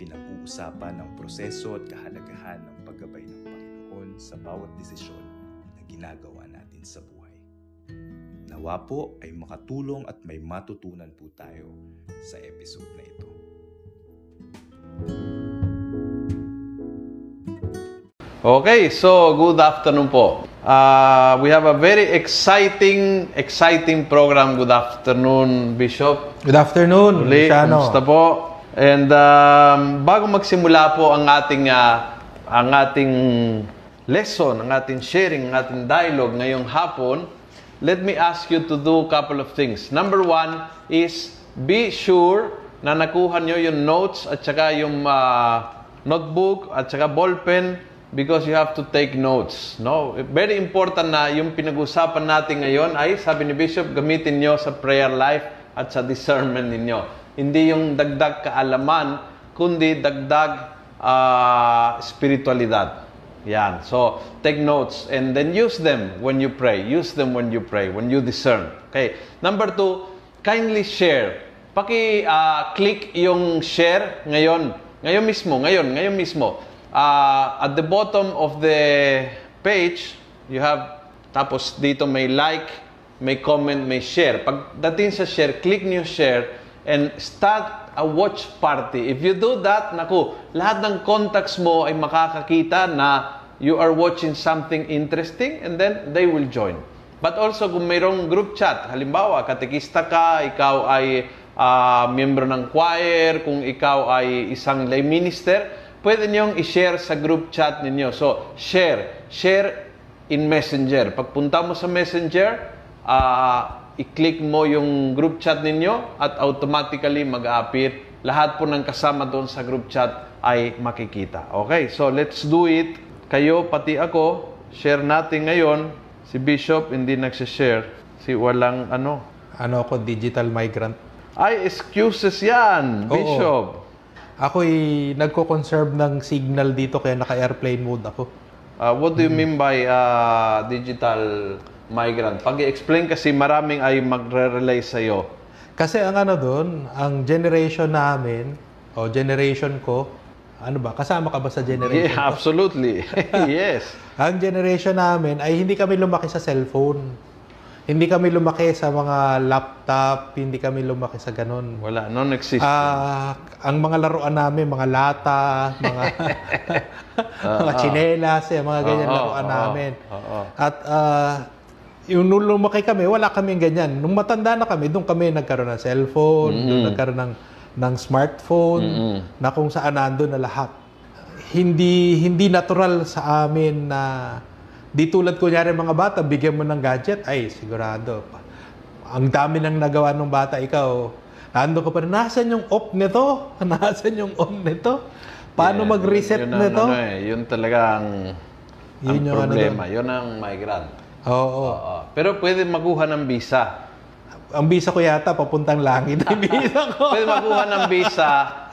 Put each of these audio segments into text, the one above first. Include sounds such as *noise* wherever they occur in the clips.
pinag-uusapan ang proseso at kahalagahan ng paggabay ng Panginoon sa bawat desisyon na ginagawa natin sa buhay. Nawa po ay makatulong at may matutunan po tayo sa episode na ito. Okay, so good afternoon po. Uh, we have a very exciting, exciting program. Good afternoon, Bishop. Good afternoon, Uli, Luciano. kumusta po? And um, bago magsimula po ang ating uh, ang ating lesson, ang ating sharing, ang ating dialogue ngayong hapon, let me ask you to do a couple of things. Number one is be sure na nakuha nyo yung notes at saka yung uh, notebook at saka ballpen because you have to take notes. No? Very important na yung pinag-usapan natin ngayon ay, sabi ni Bishop, gamitin nyo sa prayer life at sa discernment ninyo. Hindi yung dagdag kaalaman, kundi dagdag uh, spiritualidad. Yan. So, take notes and then use them when you pray. Use them when you pray, when you discern. Okay. Number two, kindly share. Paki-click yung share ngayon. Ngayon mismo, ngayon, ngayon mismo. Uh, at the bottom of the page, you have, tapos dito may like, may comment, may share. Pagdating sa share, click nyo share and start a watch party. If you do that, naku, lahat ng contacts mo ay makakakita na you are watching something interesting and then they will join. But also, kung mayroong group chat, halimbawa, katekista ka, ikaw ay uh, miyembro ng choir, kung ikaw ay isang lay minister, pwede niyong i-share sa group chat ninyo. So, share. Share in Messenger. Pagpunta mo sa Messenger, uh, i-click mo yung group chat ninyo at automatically mag-appear. Lahat po ng kasama doon sa group chat ay makikita. Okay, so let's do it. Kayo, pati ako, share natin ngayon. Si Bishop hindi nagsishare. Si walang ano. Ano ako, digital migrant. Ay, excuses yan, Oo. Bishop. Ako'y nagko-conserve ng signal dito kaya naka-airplane mode ako. Uh, what do you mean by uh, digital migrant? Pag-explain kasi maraming ay magre-relay sa'yo. Kasi ang ano doon, ang generation namin, o generation ko, ano ba, kasama ka ba sa generation Yeah, ko? absolutely. *laughs* yes. Ang generation namin ay hindi kami lumaki sa cellphone. Hindi kami lumaki sa mga laptop, hindi kami lumaki sa ganun. Wala, non-existent. Ah, ang mga laruan namin, mga lata, mga *laughs* mga tsinelas, eh, mga ganyan Oo, laruan oo, namin. oo. At ah, yung nung lumaki kami, wala kaming ganyan. Nung matanda na kami, doon kami nagkaroon ng cellphone, doon nagkaroon ng ng smartphone, na kung saan nandun na lahat. Hindi hindi natural sa amin na di tulad kunyari mga bata, bigyan mo ng gadget, ay sigurado. Ang dami nang nagawa ng bata, ikaw, nando ka pa rin, nasan yung off nito? *laughs* Nasan yung on nito? Paano Yeah, mag-reset yun ang nito? Ano, eh, yun talaga ang, ang Yun yung ano problema. yun ang migrant. Oo. Oo. Pero pwede makuha ng visa. Ang bisa ko yata, papuntang langit. Ang bisa ko. Pwede makuha ng visa.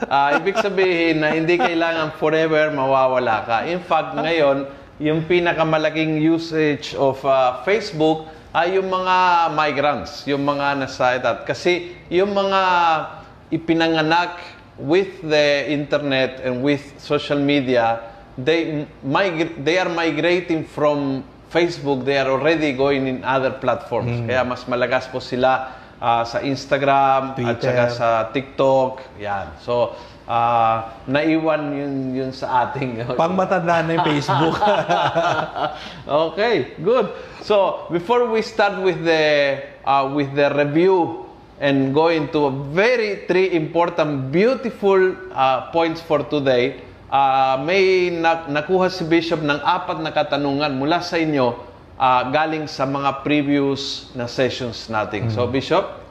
Ah, ibig sabihin na hindi kailangan forever mawawala ka. In fact, ngayon, yung pinakamalaking usage of ah, Facebook ay yung mga migrants, yung mga nasa edad. Kasi yung mga ipinanganak with the internet and with social media, they mig- they are migrating from Facebook, they are already going in other platforms. Kaya mas malagas po sila ah, sa Instagram at Twitter. saka sa TikTok. Yan. So, ah, naiwan yun, yun sa ating... *laughs* Pang matanda na yung Facebook. *laughs* okay, good. So, before we start with the uh, with the review and go into a very three important, beautiful uh, points for today, uh, may na- nakuha si Bishop ng apat na katanungan mula sa inyo ah, galing sa mga previous na sessions natin. So, Bishop,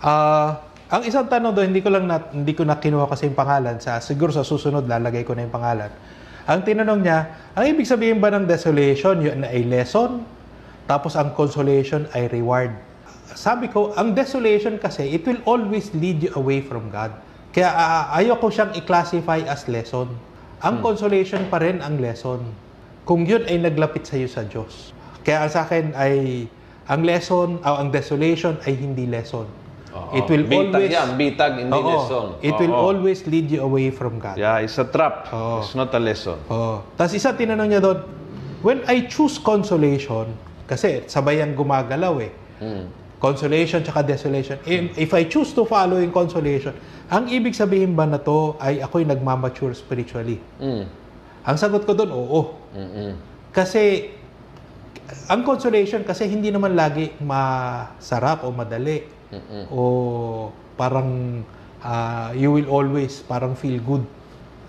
Ah, Ang isang tanong doon, hindi ko lang na, hindi ko na kinuha kasi yung pangalan. Sa, siguro sa susunod, lalagay ko na yung pangalan. Ang tinanong niya, ang ibig sabihin ba ng desolation, yun ay lesson, tapos ang consolation ay reward. Sabi ko, ang desolation kasi, it will always lead you away from God. Kaya uh, ayoko siyang i-classify as lesson. Ang consolation pa rin ang lesson. Kung yun ay naglapit sa iyo sa Diyos. Kaya sa akin ay, ang lesson, o ang desolation ay hindi lesson. Oo. It will bitag always yan, bitag, hindi Oo. lesson. It will Oo. always lead you away from God. Yeah, it's a trap. Oo. It's not a lesson. Oh. Tapos isa tinanong niya doon, when I choose consolation, kasi sabay ang gumagalaw eh. Mm. Consolation tsaka desolation. If, if I choose to follow in consolation, ang ibig sabihin ba na to ay ako'y nagmamature spiritually? Mm. Ang sagot ko doon, oo. Mm-mm. Kasi ang consolation kasi hindi naman lagi masarap o madali. Mm-mm. O parang ah, you will always parang feel good.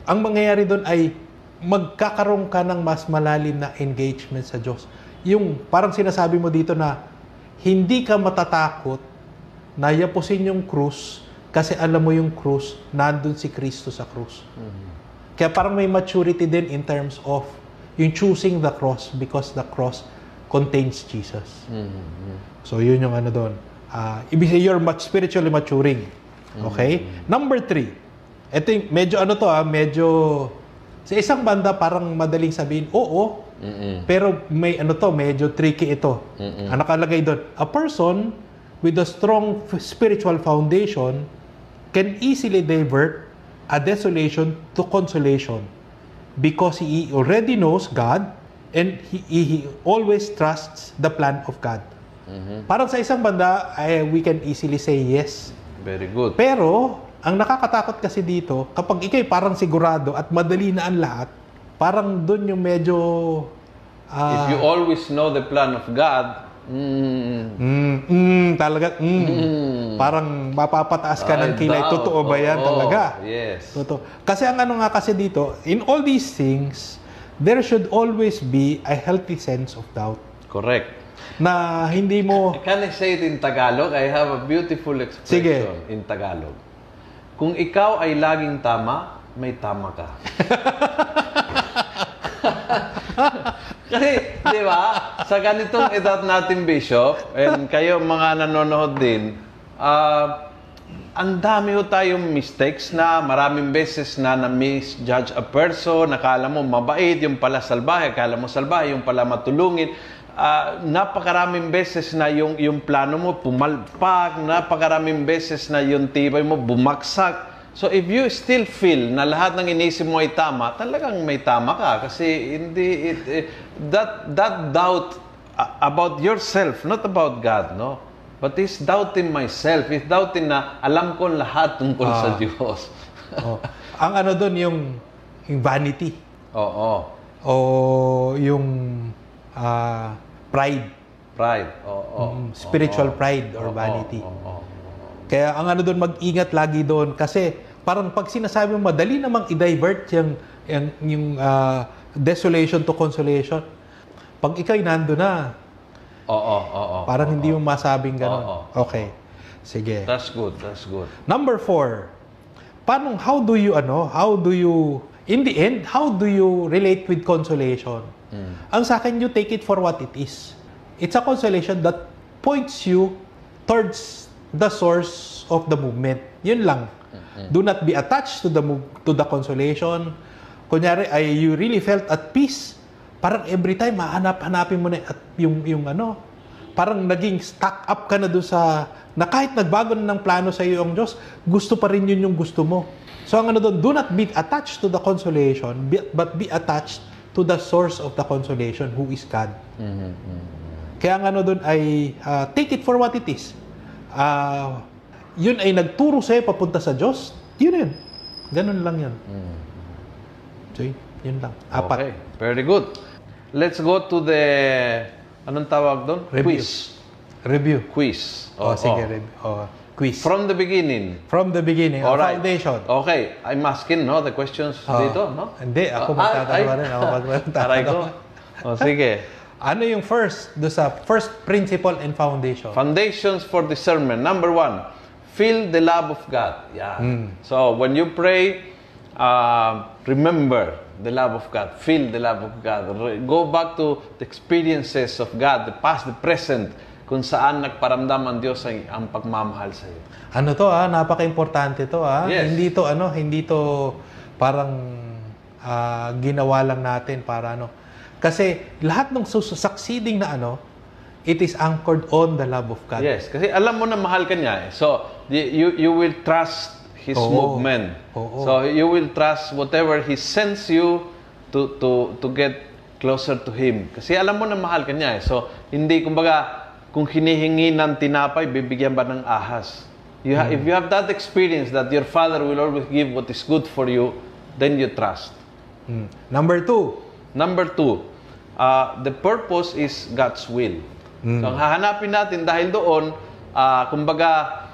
Ang mangyayari doon ay magkakaroon ka ng mas malalim na engagement sa Diyos. Yung parang sinasabi mo dito na hindi ka matatakot na yapusin yung krus kasi alam mo yung krus, nandun si Kristo sa krus. Kaya parang may maturity din in terms of yung choosing the cross because the cross contains Jesus. So yun yung ano doon. Ah, ibig sabihin, you're spiritually maturing. Okay? Number three. Ito yung medyo ano to ah, medyo sa isang banda parang madaling sabihin, oo, Mm-mm. pero may ano to, medyo tricky ito. Ang nakalagay doon, a person with a strong spiritual foundation can easily divert a desolation to consolation because he already knows God and he, he, he always trusts the plan of God. Parang sa isang banda, eh, we can easily say yes. Very good. Pero, ang nakakatakot kasi dito, kapag ikay parang sigurado at madali na ang lahat, parang doon yung medyo... ah, If you always know the plan of God, mm, mm, mm, talaga, mm, parang mapapataas ka ng I kilay. doubt. Totoo ba yan Oo, talaga? Yes. Totoo. Kasi ang ano nga kasi dito, in all these things, there should always be a healthy sense of doubt. Correct. Na hindi mo... Can I say it in Tagalog? I have a beautiful expression Sige. in Tagalog. Kung ikaw ay laging tama, may tama ka. *laughs* Kasi, di ba, sa ganitong edad natin, Bishop, and kayo mga nanonood din, ah, ang dami ho tayong mistakes na maraming beses na na-misjudge a person, nakala mo mabait, yung pala salbahe, akala mo salbahe, yung pala matulungin. Ah, napakaraming beses na yung, yung plano mo pumalpak, napakaraming beses na yung tibay mo bumaksak. So if you still feel na lahat ng inisip mo ay tama, talagang may tama ka kasi hindi it, eh, that that doubt uh, about yourself, not about God, no? But is doubting myself, is doubting na alam ko lahat tungkol sa Ah. Diyos. *laughs* oh, ang ano doon, yung, yung vanity. Oo. O yung ah, pride. Pride. Oo. Mm, spiritual pride or Oo, vanity. oo, oo. Kaya ang ano doon, mag-ingat lagi doon. Kasi parang pag sinasabi mo, madali namang i-divert yung, yung, yung ah, desolation to consolation. Pag ikaw'y nando na, Oo, oo, oo. parang hindi mo masabing Oo. gano'n. Okay. Sige. That's good, that's good. Number four, paano, how do you, ano, how do you, in the end, how do you relate with consolation? Ang sa akin, you take it for what it is. It's a consolation that points you towards the source of the movement. Yun lang. Do not be attached to the move, to the consolation. Kunyari, ay you really felt at peace. Parang every time, mahanap-hanapin mo na at yung, yung ano, parang naging stuck up ka na doon sa, na kahit nagbago na ng plano sa iyo ang Diyos, gusto pa rin yun yung gusto mo. So ang ano doon, do not be attached to the consolation, but be attached to the source of the consolation, who is God. Kaya ang ano doon ay, ah, take it for what it is. Ah, yun ay nagturo sa'yo papunta sa Diyos, yun yun. Ganun lang yun. So, yun lang. Apat. Okay, very good. Let's go to the, anong tawag doon? Review. Quiz. Review. Quiz. Oh, Oo. sige, review. Oh, quiz. From the beginning. From the beginning, oh, Alright. foundation. Okay, I'm asking, no, the questions Oh. dito, no? Hindi, ako Ah, magtatanong ay. rin. Ako magtatanong. *laughs* Aray ko. O, sige. Ano yung first, do sa first principle and foundation? Foundations for discernment. Number one, feel the love of God. Yeah. So when you pray, uh, remember the love of God. Feel the love of God. Re- Go back to the experiences of God, the past, the present, kung saan nagparamdam ang Diyos ang, ang pagmamahal sa iyo. Ano to ah, napaka-importante to ah. Yes. Hindi to ano, hindi to parang ah, ginawa lang natin para ano. Kasi lahat ng succeeding na ano, it is anchored on the love of God. Yes, kasi alam mo na mahal ka niya. eh. So, you, you will trust His Oo. movement. Oo. So, you will trust whatever He sends you to, to, to get closer to Him. Kasi alam mo na mahal ka niya. eh. So, hindi, kumbaga, kung hinihingi ng tinapay, bibigyan ba ng ahas? You ha- If you have that experience that your Father will always give what is good for you, then you trust. Mm. Number two, Number two, uh, the purpose is God's will. So, ang hahanapin natin dahil doon, ah, kumbaga,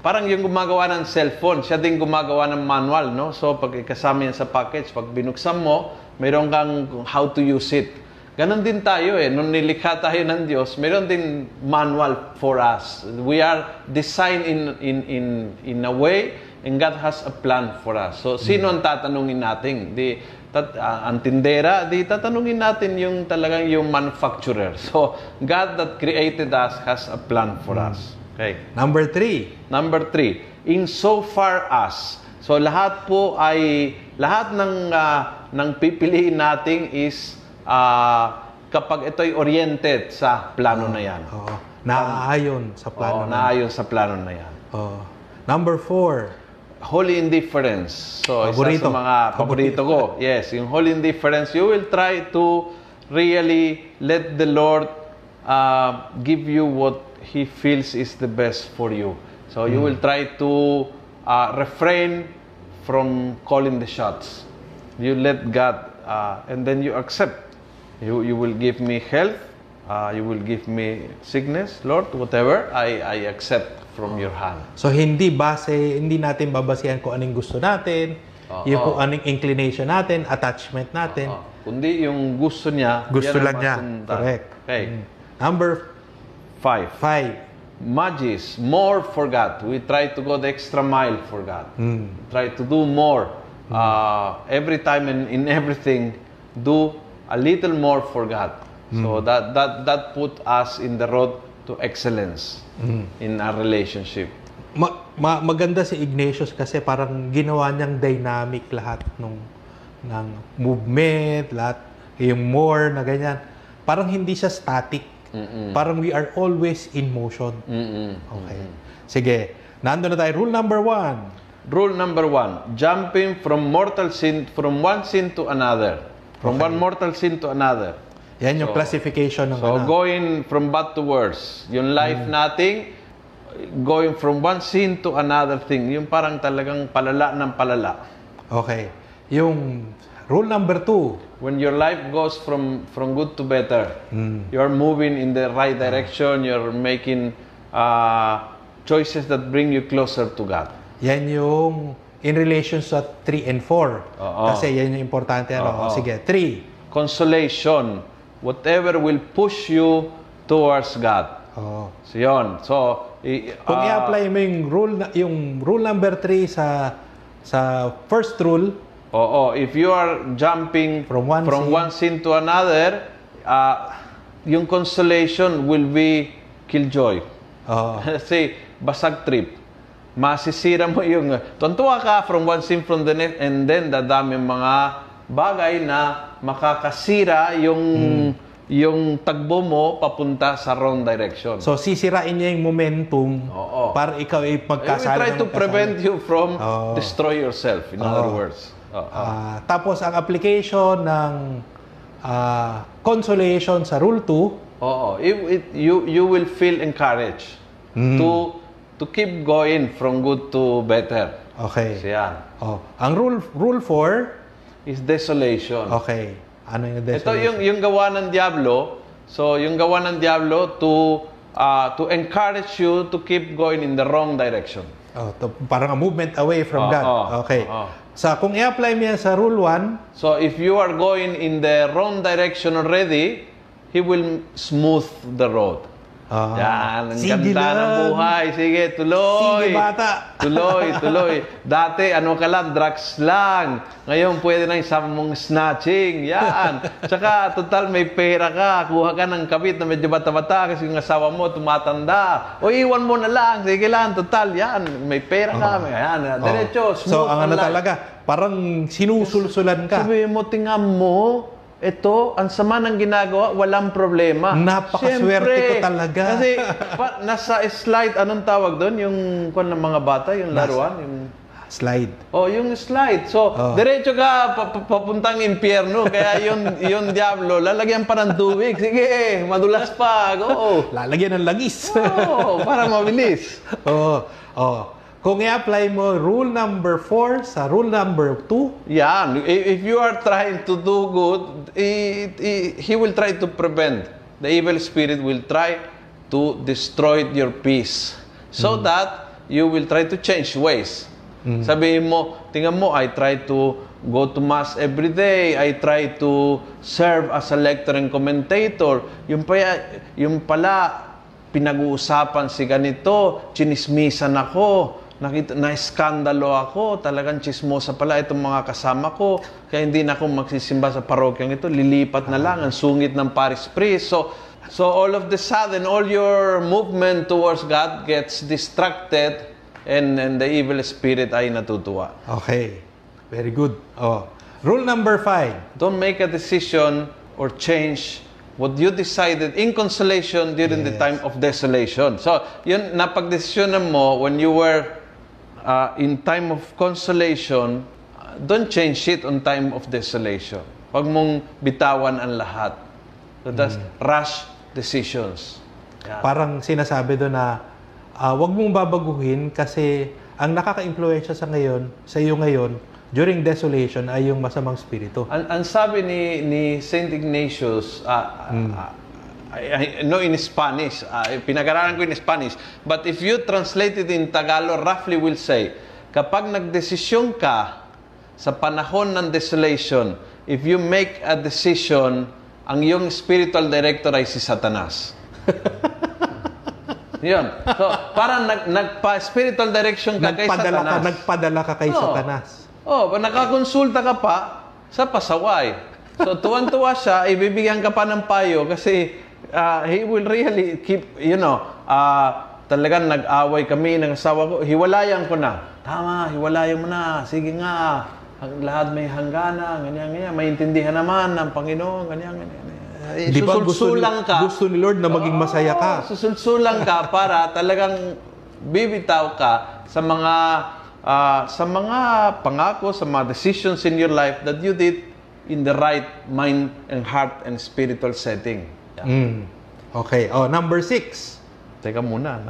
parang yung gumagawa ng cellphone, siya din gumagawa ng manual, no? So, pag ikasama yan sa package, pag binuksan mo, mayroon kang how to use it. Ganon din tayo eh. Nung nilikha tayo ng Diyos, mayroon din manual for us. We are designed in, in, in, in a way and God has a plan for us. So, sino ang tatanungin natin? Di, tat, ah, ang tindera, di tatanungin natin yung talagang yung manufacturer. *laughs* So, God that created us has a plan for us. Okay. number three, Number three, in so far as. So lahat po ay lahat ng ah, ng pipiliin natin is ah, kapag ito'y oriented sa plano na 'yan. oo, naaayon sa Oo, plano na. naayon sa plano na 'yan. Oo. Number four, Holy indifference. So, Paborito. isa sa mga paborito ko. Yes, yung holy indifference, you will try to really let the Lord uh, give you what He feels is the best for you. So, you will try to uh, refrain from calling the shots. You let God, uh, and then you accept. You, you will give me health, uh, you will give me sickness, Lord, whatever, I, I accept from your hand. So hindi base, hindi natin babasehan kung anong gusto natin, Oo. yung kung anong inclination natin, attachment natin. Oo. Kundi yung gusto niya, Gusto yan ang lang niya. masundan. Correct. Okay. Mm. Number Five. five. Magis, more for God. We try to go the extra mile for God. Mm. Try to do more. Uh, every time and in everything, do a little more for God. So that that that put us in the road to excellence in our relationship. Ma- ma- maganda si Ignatius kasi parang ginawa niyang dynamic lahat nung ng movement, lahat yung more na ganyan. Parang hindi siya static. Parang we are always in motion. Mm-mm. Okay. Sige. Nando na tayo. Rule number one. Rule number one, jumping from mortal sin, from one sin to another. From one mortal sin to another. Yan yung So- classification ng So ano. going from bad to worse, yung life nating going from one sin to another thing, yung parang talagang palala ng palala. Okay. Yung rule number two. When your life goes from from good to better, Hmm. you're moving in the right direction, you're making uh, choices that bring you closer to God. Yan yung in relation sa 3 and 4. Oo. Kasi yan yung importante. Ano? Oo. Sige, 3. Consolation, whatever will push you towards God. Oh. So yun. So, i- Kung ah, i-apply mo yung rule, na- yung rule number 3 sa sa first rule, Oo, if you are jumping From one sin. one sin to another, uh, yung consolation will be killjoy. oh, *laughs* Kasi basag trip. Masisira mo yung tuntua ka from one sin from the next and then dadami mga bagay na makakasira yung yung tagbo mo papunta sa wrong direction. so sisirain niya yung momentum Oo. para ikaw ay will magkasala. try to prevent you from Oo. destroy yourself. In other words. Oo. Ah, tapos ang application ng ah, consolation sa rule 2, Oo, it, it, you you will feel encouraged to to keep going from good to better. okay. So yan. Oh, ang rule rule 4, Is desolation. okay. Ano yung Ito desolation? yung yung gawa ng diablo. So yung gawa ng diablo to uh, to encourage you to keep going in the wrong direction. Oh, to, parang a movement away from Oo, God. Okay. oo. Sa kung i-apply mo yan sa rule 1, So if you are going in the wrong direction already, he will smooth the road. Ah. Yan, ang Sige ganda ng lang. buhay. Sige, tuloy. Sige, bata. *laughs* Tuloy, tuloy. Dati, ano ka lang, drugs lang. Ngayon, pwede na isama mong snatching. Yan. Tsaka, total, may pera ka. Kuha ka ng kabit na medyo bata-bata kasi yung asawa mo tumatanda. O iwan mo na lang. Sige lang, total. Yan, may pera ka. May, yan, diretso. Oh. So, ang ano talaga, parang sinusulsulan ka. Sabi mo, tingnan mo, ito, ang sama ng ginagawa, walang problema. Napakaswerte ko talaga. Kasi pa, nasa slide, anong tawag doon? Yung kwan ng mga bata, yung laruan, yung... Slide. Oh, yung slide. So, Oh. diretso ka pa- pa- papuntang impyerno. Kaya yung, *laughs* yung diablo, lalagyan pa ng tubig. Sige, madulas pa. Go. *laughs* Lalagyan ng langis. Oh, para mabilis. *laughs* Oo. Oh, Kung i-apply mo rule number 4 sa rule number 2, Yan. If you are trying to do good, i- i- he will try to prevent. The evil spirit will try to destroy your peace. So that you will try to change ways. Sabihin mo, tingnan mo, I try to go to mass every day. I try to serve as a lecturer and commentator. Yung, pa, yung pala, pinag-uusapan si ganito, chinismisan ako, nakita, na-skandalo ako, talagang chismosa pala itong mga kasama ko, kaya hindi na ako magsisimba sa parokyang ito, lilipat na lang, ang sungit ng Paris priest. So, so all of the sudden, all your movement towards God gets distracted and, and the evil spirit ay natutuwa. okay. Very good. Oh. Rule number 5. Don't make a decision or change what you decided in consolation during the Yes. time of desolation. So, yun, napagdesisyonan mo when you were uh, in time of consolation, uh, don't change it on time of desolation. Huwag mong bitawan ang lahat. So, that's rash decisions. Yeah. Parang sinasabi doon na ah, wag mong babaguhin kasi ang nakaka-impluwensya sa ngayon, sa iyo ngayon, during desolation ay yung masamang spirito. Ang, ang sabi ni, ni St. Ignatius, ah, ah, I, I know in Spanish, ah, pinag-aralan ko in Spanish, but if you translate it in Tagalog, roughly will say, kapag nagdesisyon ka sa panahon ng desolation, if you make a decision, ang iyong spiritual director ay si Satanas. *laughs* Yun. So, parang nag, nagpa-spiritual direction ka kay Nagpadala ka, Satanas. nagpadala ka kay Oo. Satanas. Oh, nakakonsulta ka pa sa pasaway. So tuwan-tuwa siya, ibibigyan ka pa ng payo kasi ah, he will really keep, you know, ah, talagang nag-away kami ng asawa ko. Hiwalayan ko na. Tama, hiwalayan mo na. Sige nga. Ang lahat may hanggana, ganyan, ganyan. Maintindihan naman ng Panginoon, ganyan, ganyan. Eh, Di ba gusto ni, ka. gusto ni Lord na maging masaya ka? Oo, susulsulang ka para talagang bibitaw ka sa mga ah, sa mga pangako, sa mga decisions in your life that you did in the right mind and heart and spiritual setting. Yeah. Mm. Okay. Oh, number 6. Teka muna.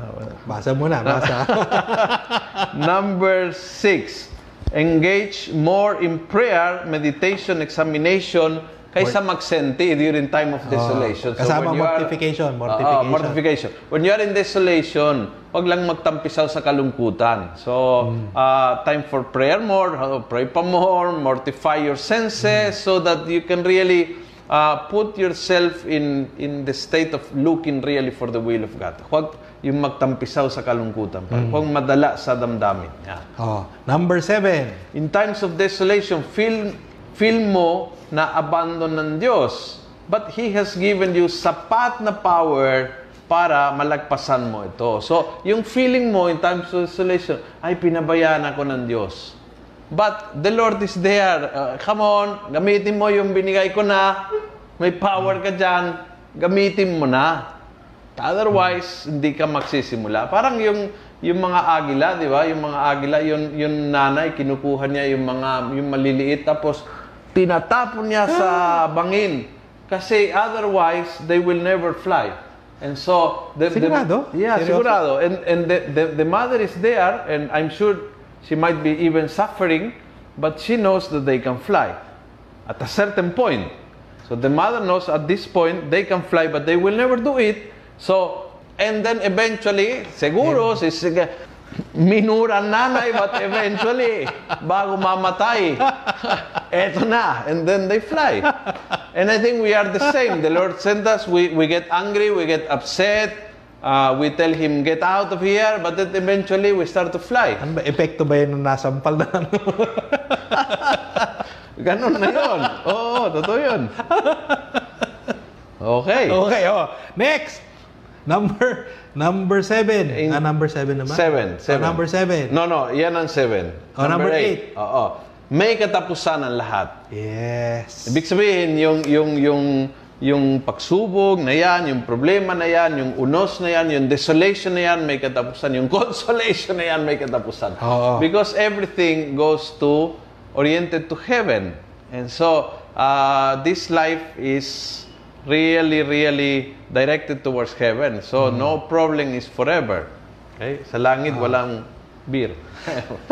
Basa mo na, basa. *laughs* Number six, engage more in prayer, meditation, examination, kaysa magsenti during time of desolation. Oh, kasama when you are- mortification, Oo, mortification. mortification. When you are in desolation, wag lang magtampisaw sa kalungkutan. So, Hmm. uh, time for prayer more, uh, pray pa more, mortify your senses so that you can really uh, put yourself in in the state of looking really for the will of God. Huwag yung magtampisaw sa kalungkutan. Hmm. Huwag madala sa damdamin. Yeah. oh, number 7. In times of desolation, feel, feel mo na abandon ng Diyos. But He has given you sapat na power para malagpasan mo ito. So, yung feeling mo in times of desolation, ay pinabayaan ako ng Diyos. But the Lord is there. Uh, come on, gamitin mo yung binigay ko na. May power ka dyan. Gamitin mo na. Otherwise, hindi ka magsisimula. Parang yung yung mga agila, di ba? Yung mga agila, yung, yung nanay, kinukuha niya yung mga yung maliliit tapos tinatapon niya sa bangin. Kasi otherwise, they will never fly. And so, the, the- Sigurado? yeah, Seryoso? sigurado. And, and the, the, the mother is there, and I'm sure she might be even suffering, but she knows that they can fly at a certain point. So the mother knows at this point they can fly, but they will never do it. So, and then eventually, seguro, si, minura nanay, but *laughs* eventually, bago mamatay, *laughs* eto na, and then they fly. *laughs* And I think we are the same. The Lord sent us, we, we get angry, we get upset, uh, we tell him, get out of here, but then eventually we start to fly. Ano ba, epekto ba yun ng nasampal na ano? *laughs* Ganon na yun. Oo, totoo yun. Okay. okay, oh. Next! Number number seven. In- ah, number seven naman? Seven. Oh, seven. number seven. No, no. Yan ang seven. Oh, number eight. Oo. May katapusan ang lahat. Yes. Ibig sabihin, yung, yung, yung, yung pagsubok na yan, yung problema na yan, yung unos na yan, yung desolation na yan, may katapusan. Yung *laughs* consolation na yan, may katapusan. Oo. Because everything goes to, oriented to heaven. And so, uh, this life is really, really directed towards heaven. So, Mm. no problem is forever. Okay? Sa langit, walang beer. *laughs*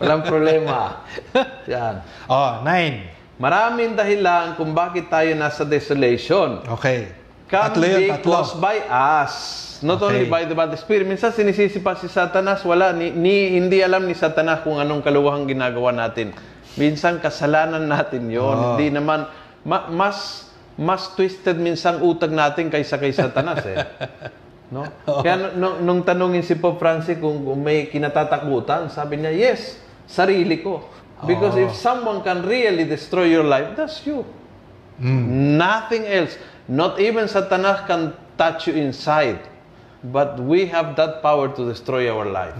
Walang problema. *laughs* Yan. Oh, nine. Maraming dahilan kung bakit tayo nasa desolation. Okay. Can tatlo yun, be tatlo. caused by us. Not Okay. only by the, the Spirit. Minsan sinisisi pa si Satanas, wala, ni, ni- hindi alam ni Satanas kung anong kaluwahang ginagawa natin. Minsan kasalanan natin yon. Oo. Hindi naman, ma- mas, mas twisted minsan utak natin kaysa kay Satanas eh. *laughs* No? Kaya nung, nung tanungin si Pope Francis kung, kung may kinatatakutan, sabi niya, yes, sarili ko. Because if someone can really destroy your life, that's you. Nothing else. Not even Satanas can touch you inside. But we have that power to destroy our life.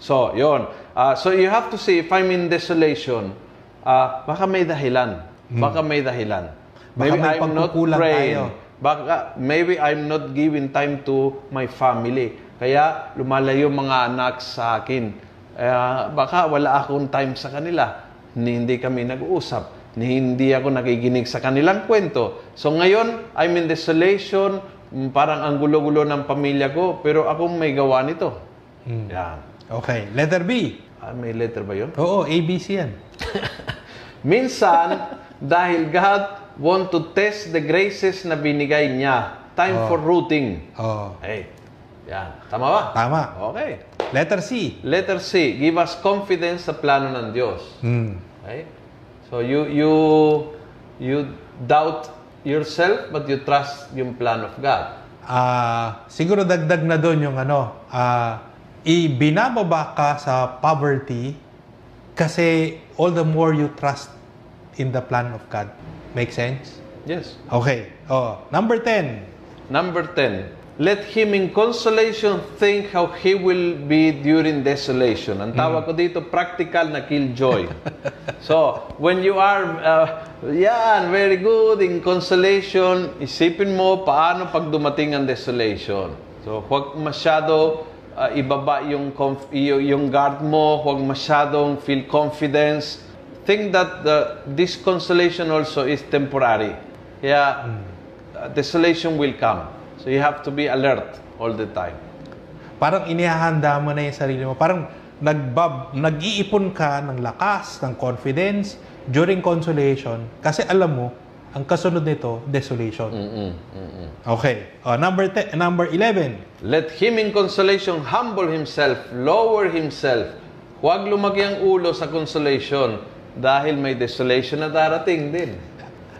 So, yon. Uh, so you have to see, if I'm in desolation, uh, baka may dahilan. Baka may dahilan. Baka may I'm not praying. tayo. Baka, maybe I'm not giving time to my family. Kaya lumalayo mga anak sa akin. Eh, baka wala akong time sa kanila. Ni hindi kami nag-uusap. Ni hindi ako nakikinig sa kanilang kwento. So ngayon, I'm in desolation. mm, Parang ang gulo-gulo ng pamilya ko. Pero akong may gawa nito. Yan. Okay. Letter B. Ah, may letter ba yun? Oo, ABC yan. *laughs* Minsan, dahil God want to test the graces na binigay niya. Time for rooting. Oh. Hey, yan. Tama ba? Tama. Okay. Letter C. Letter C, give us confidence sa plano ng Diyos. Hmm. Okay? So you you you doubt yourself but you trust yung plan of God. Ah, siguro dagdag na doon yung ano, ah, ibinababa ka sa poverty kasi all the more you trust in the plan of God. Make sense? Yes. Okay. Oh, number 10. Number 10, let him in consolation think how he will be during desolation. Ang tawag ko dito, practical na killjoy. *laughs* so, when you are, uh, yan, very good, in consolation, isipin mo paano pag dumating ang desolation. So, huwag masyado uh, ibaba yung, conf- yung guard mo, huwag masyadong feel confidence. Think that the, this consolation also is temporary. Kaya, uh, desolation will come. So you have to be alert all the time. Parang inihahanda mo na yung sarili mo. Parang nagbab, nag-iipon ka ng lakas, ng confidence during consolation kasi alam mo, ang kasunod nito, desolation. Okay. Oh, number 10, number 11. Let him in consolation humble himself, lower himself. Huwag lumaki ang ulo sa consolation dahil may desolation na darating din.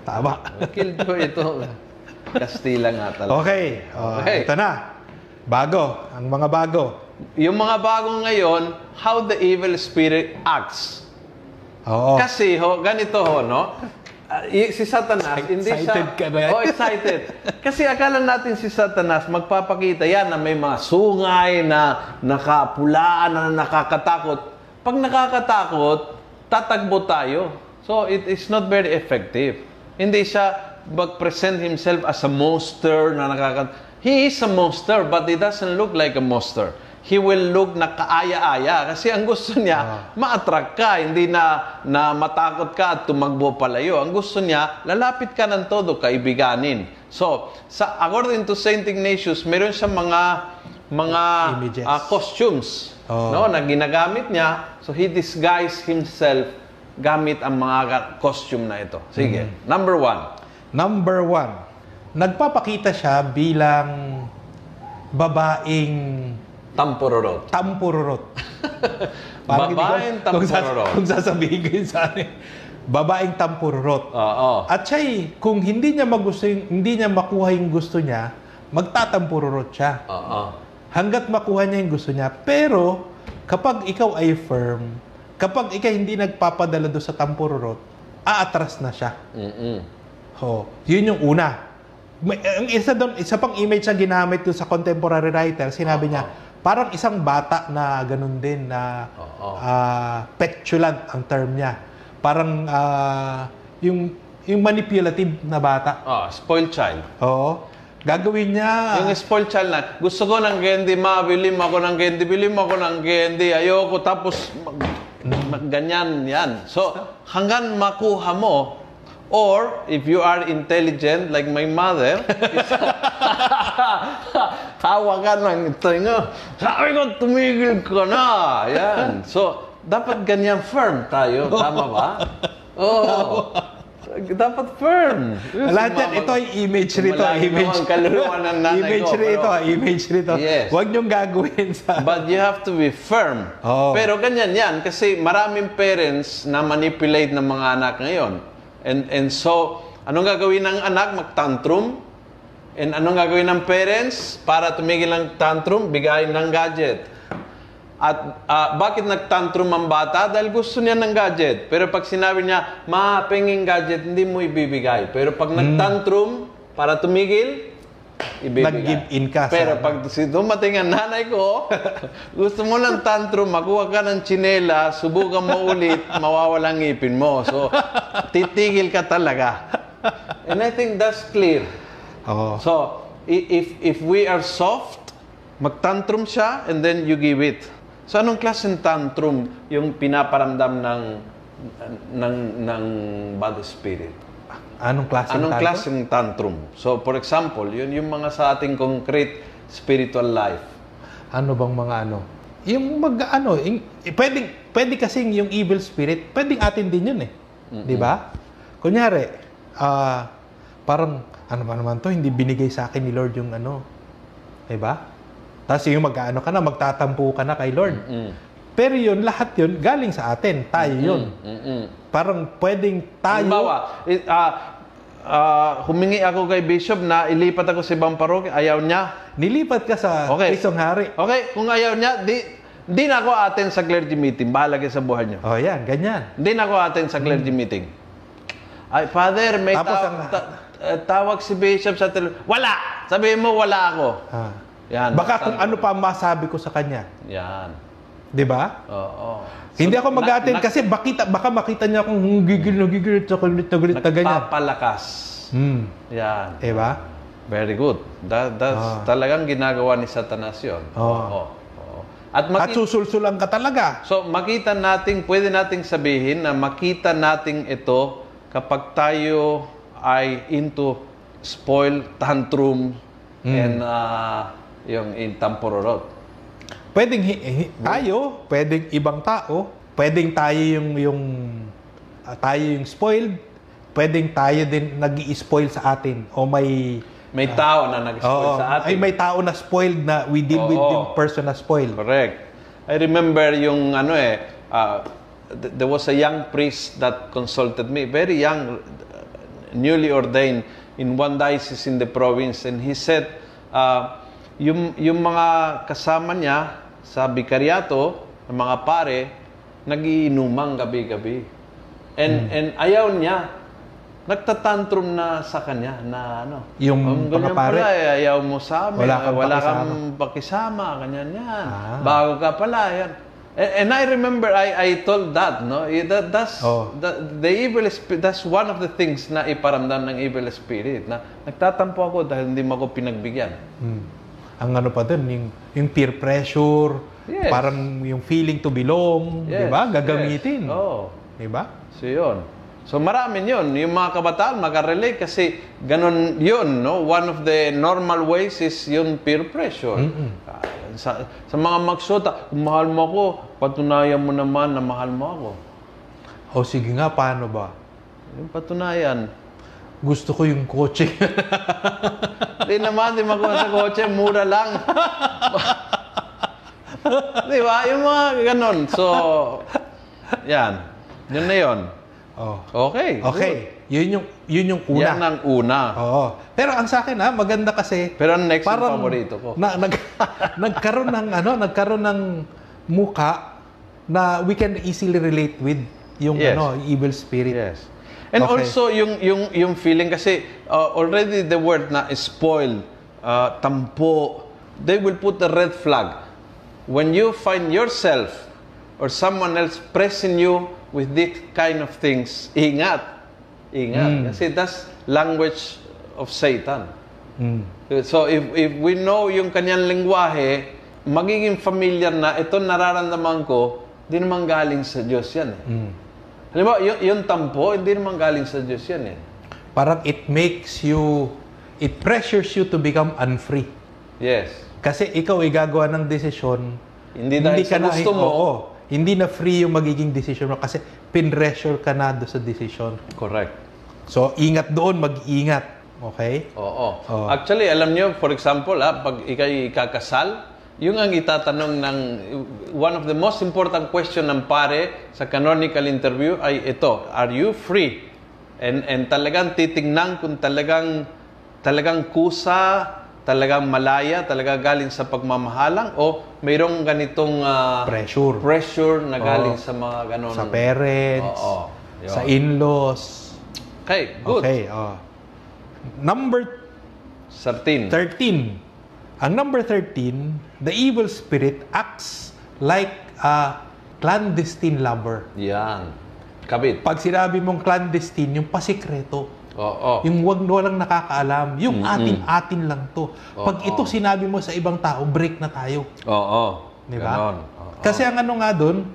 Tama. Killjoy ito. *laughs* Kastila nga talaga. Okay. Oh, Okay. Ito na. Bago. Ang mga bago. Yung mga bagong ngayon, how the evil spirit acts. Oo. Kasi ho, ganito ho, no? Y- si Satanas, hindi siya... Excited ka na. Oh, excited. *laughs* Kasi akala natin si Satanas, magpapakita yan na may mga sungay na nakapulaan, na nakakatakot. Pag nakakatakot, tatagbo tayo. So, it is not very effective. Hindi siya mag-present himself as a monster na nakakat... He is a monster, but he doesn't look like a monster. He will look na kaaya-aya kasi ang gusto niya, ma-attract ka, hindi na, na matakot ka at tumagbo palayo. Ang gusto niya, lalapit ka ng todo, kaibiganin. So, sa, according to Saint Ignatius, meron siya mga mga Images. ah, costumes Oh. no, na ginagamit niya. So, he disguised himself gamit ang mga costume na ito. Sige, number one. Number one, nagpapakita siya bilang babaeng Tampururot. tampururot. *laughs* Babaeng kung, sas- tampururot. kung sasabihin ko yun sa akin, babaeng tampururot. Oo. At siya, kung hindi niya magusto yung, hindi niya makuha yung gusto niya, magtatampururot siya. Oo. Hanggat makuha niya yung gusto niya. Pero, kapag ikaw ay firm, kapag ikaw hindi nagpapadala doon sa tampururot, aatras na siya. Mm-mm. Oh, yun yung una. May, ang isa doon, isa pang image na ginamit doon sa contemporary writer, sinabi niya, parang isang bata na ganun din na Oo. ah, petulant ang term niya. Parang ah, yung yung manipulative na bata. Oh, spoiled child. Oo. Gagawin niya. Yung spoiled child na, gusto ko ng candy, ma, bilim ako ng candy, bilim ako ng candy, ayoko, tapos mag, mag- ganyan, yan. So, hanggang makuha mo, or if you are intelligent, like my mother, *laughs* tawa ka ng tinga, sabi ko, tumigil ka na. Yan. So, dapat ganyan firm tayo, tama ba? *laughs* Oo. Dapat firm. Lahat yan, ito ay image rito. Image. kaluluwa ng nanay image ko, rito. Image rito. Yes. Huwag niyong gagawin sa... But you have to be firm. Oo. Pero ganyan yan kasi maraming parents na manipulate ng mga anak ngayon. And and so, anong gagawin ng anak? Mag-tantrum. And anong gagawin ng parents para tumigil ng tantrum? Bigayin ng gadget. At ah, bakit nagtantrum ang bata? Dahil gusto niya ng gadget. Pero pag sinabi niya, ma, penging gadget, hindi mo ibibigay. Pero pag nagtantrum, para tumigil, ibibigay. Nag-give in ka sa- Pero pag si dumating ang nanay ko, *laughs* gusto mo ng tantrum, makuha ka ng tsinela, subukan mo ulit, *laughs* mawawala ang ngipin mo. So, titigil ka talaga. And I think that's clear. Oo. So, if if we are soft, magtantrum siya and then you give it. So anong klaseng tantrum yung pinaparamdam ng ng ng bad spirit? Anong klaseng Anong tanto? klaseng tantrum? So for example, yun yung mga sa ating concrete spiritual life. Ano bang mga ano? Yung mag ano, yung, eh, pwedeng pwede kasing yung evil spirit, pwedeng atin din yun eh. 'Di ba? Kunyari, ah parang ano ba naman to, hindi binigay sa akin ni Lord yung ano. 'Di ba? Tapos yung mag-ano ka na, magtatampo ka na kay Lord. Mm. Pero yun, lahat yun, galing sa atin. Tayo yun. Mm-mm. Parang pwedeng tayo... Halimbawa, ah, ah, humingi ako kay Bishop na ilipat ako sa ibang parokya, ayaw niya. Nilipat ka sa Okay. Kristong Hari. Okay, kung ayaw niya, di, di na ako attend sa clergy meeting. Bahala kayo sa buhay niyo. Oh, yan, ganyan. Hindi na ako attend sa clergy meeting. Ay, Father, may Tapos taw- ang- ta- eh, tawag si Bishop sa tele... Wala! Sabihin mo, wala ako. Ah. Yan. Baka kung ano pa masabi ko sa kanya. Yan. 'Di ba? Oo. Hindi ako mag-attend kasi bakita, baka makita niya akong "Hmm, gigil na gigil at galit na galit na ganyan. Nagpapalakas. Hmm. Yan. 'Di ba? Very good. That, that's Ah. talagang ginagawa ni Satanas yun. Oo. Oo. Oo. At, At susulsulan ka talaga. so, makita natin, pwede nating sabihin na makita nating ito kapag tayo ay into spoil, tantrum, Hmm. and uh, yung in tampororot. Pwedeng hi- hi- tayo, pwedeng ibang tao, pwedeng tayo yung yung ah, tayo yung spoiled, pwedeng tayo din nag-i-spoil sa atin o may May tao na nag-spoil Oo, sa atin. ay may tao na spoiled na we deal with Oo. yung person na spoiled. Correct. I remember yung ano eh, uh, th- there was a young priest that consulted me, very young, uh, newly ordained in one diocese in the province, and he said, uh, yung, yung mga kasama niya sa bikaryato, ng mga pare, nagiinumang gabi-gabi. And, and ayaw niya, nagtatantrum na sa kanya na ano. Yung "Ang ganyan mga pare? pala, eh, ayaw mo sa amin. Wala kang wala pakisama." kang pakisama, ganyan yan. Ah. Bago ka pala, yan. And, and I remember I I told that, no? Eh, That, that's Oh. the, the evil spirit, that's one of the things na iparamdam ng evil spirit na nagtatampo ako dahil hindi mo ako pinagbigyan. Hmm. Ang ano pa dun, yung, yung peer pressure, Yes. parang yung feeling to belong, di Yes, ba? Gagamitin. yes. Oo. Di ba? So yun. So marami yun. Yung mga kabataan makarelate kasi ganun yun. No? One of the normal ways is yung peer pressure. Ah, Sa, sa mga magsuta, kung mahal mo ako, patunayan mo naman na mahal mo ako. O sige nga, paano ba? Yung patunayan. Gusto ko yung kotse. Di naman, di makuha sa kotse, mura lang. di ba? Yung mga ganun. So, yan. Yun na yun. Oh. Okay. Okay. Yun yung yun yung good. una. Yan ang una. Oo. Pero ang sa akin ha, maganda kasi Pero ang next yung parang paborito ko. Na, nag, *laughs* nagkaroon ng ano, nagkaroon ng muka na we can easily relate with yung Yes. ano, evil spirit. Yes. And Okay. also yung yung yung feeling kasi uh, already the word na spoil, uh, tampo, they will put the red flag. When you find yourself or someone else pressing you with this kind of things, ingat. Ingat. Kasi that's language of Satan. Mm. So if if we know yung kanyang lengguwahe, magiging familiar na ito nararamdaman ko, di naman galing sa Diyos yan eh. Mm. Halimbawa, yung, yung tampo, hindi naman galing sa Diyos yan eh. Parang it makes you it pressures you to become unfree. Yes. Kasi ikaw ay gagawa ng desisyon. Hindi dahil sa na, gusto mo. Oo, hindi na free yung magiging decision mo kasi pinressure ka na doon sa decision. Correct. So, ingat doon, mag-ingat. Okay? Oo. Oo. Actually, alam nyo, for example, ah, pag ikay kakasal, yung ang itatanong ng one of the most important question ng pare sa canonical interview ay ito, are you free? And and talagang titingnan kung talagang talagang kusa, talagang malaya, talaga galing sa pagmamahalang o mayroong ganitong ah, Pressure. pressure na galing Oo. sa mga ganon. Sa parents, Oo. Yun. sa in-laws. Okay, good. Okay, oh. Number 13. 13. Ang number 13, the evil spirit acts like a clandestine lover. Yan. Kabit. Pag sinabi mong clandestine, yung pasikreto. Oo. Yung wag walang nakakaalam. Yung atin-atin lang to. Pag Oo. ito sinabi mo sa ibang tao, break na tayo. Oo. Di ba? Ganon. Oo. Kasi ang ano nga doon,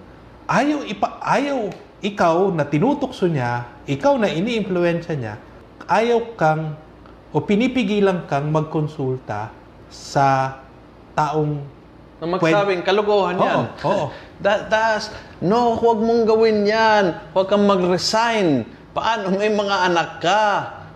ayaw, ipa, ayaw ikaw na tinutokso niya, ikaw na ini-influensya niya, ayaw kang o pinipigilan kang magkonsulta sa taong na magsabing kalokohan yan. Oo, oo. *laughs* That, that's, no, huwag mong gawin yan. Huwag kang mag-resign. Paano? May mga anak ka.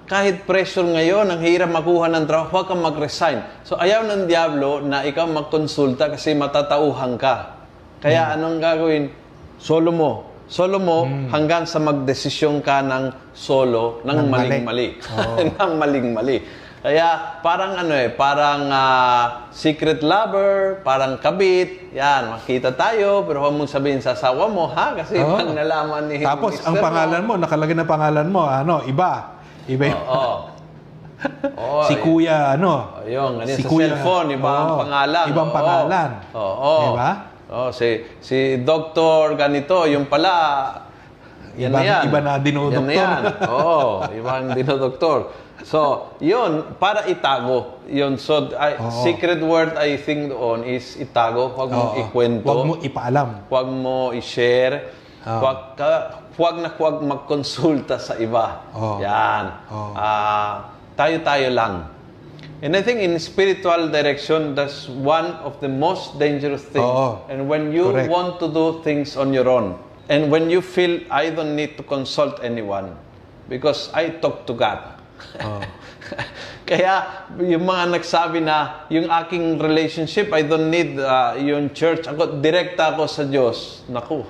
Kahit pressure ngayon, ang hirap makuha ng trabaho, huwag kang mag-resign. So, ayaw ng Diablo na ikaw magkonsulta kasi matatauhan ka. Kaya anong gagawin? Solo mo. Solo mo hanggang sa magdesisyon ka ng solo ng Ng mali. maling-mali. *laughs* ng maling-mali. Kaya parang ano eh, parang ah, secret lover, parang kabit. Yan, makita tayo, pero huwag mong sabihin sa asawa mo, ha? Kasi Oo. pag nalaman ni Tapos ang pangalan mo, nakalagay na pangalan mo, ano, iba. Iba yung, Oo. Oo, si eh. Kuya, ano. Ayun, ganyan si sa Kuya- cellphone, iba ang Oo, pangalan. Ibang Oo. pangalan. Oo. Diba? Oo, si, si Doktor ganito, yung pala, yan Ibang- na yan. iba na dinodoktor. Yan na yan. *laughs* Oo, ibang dinodoktor. So, yun, para itago. Yun, so, I- Oo. secret word I think doon is itago. Huwag mong Oo. ikwento. Huwag mo ipaalam. Huwag mo i-share. Oo. Huwag, ka, huwag na huwag magkonsulta sa iba. Oo. Yan. Oo. Ah, tayo-tayo lang. And I think in spiritual direction, that's one of the most dangerous things. Oo. And when you Correct. want to do things on your own, and when you feel, I don't need to consult anyone, because I talk to God. Oo. *laughs* Kaya yung mga nagsabi na yung aking relationship, I don't need uh, yung church. Ako, direkta ako sa Diyos. Naku,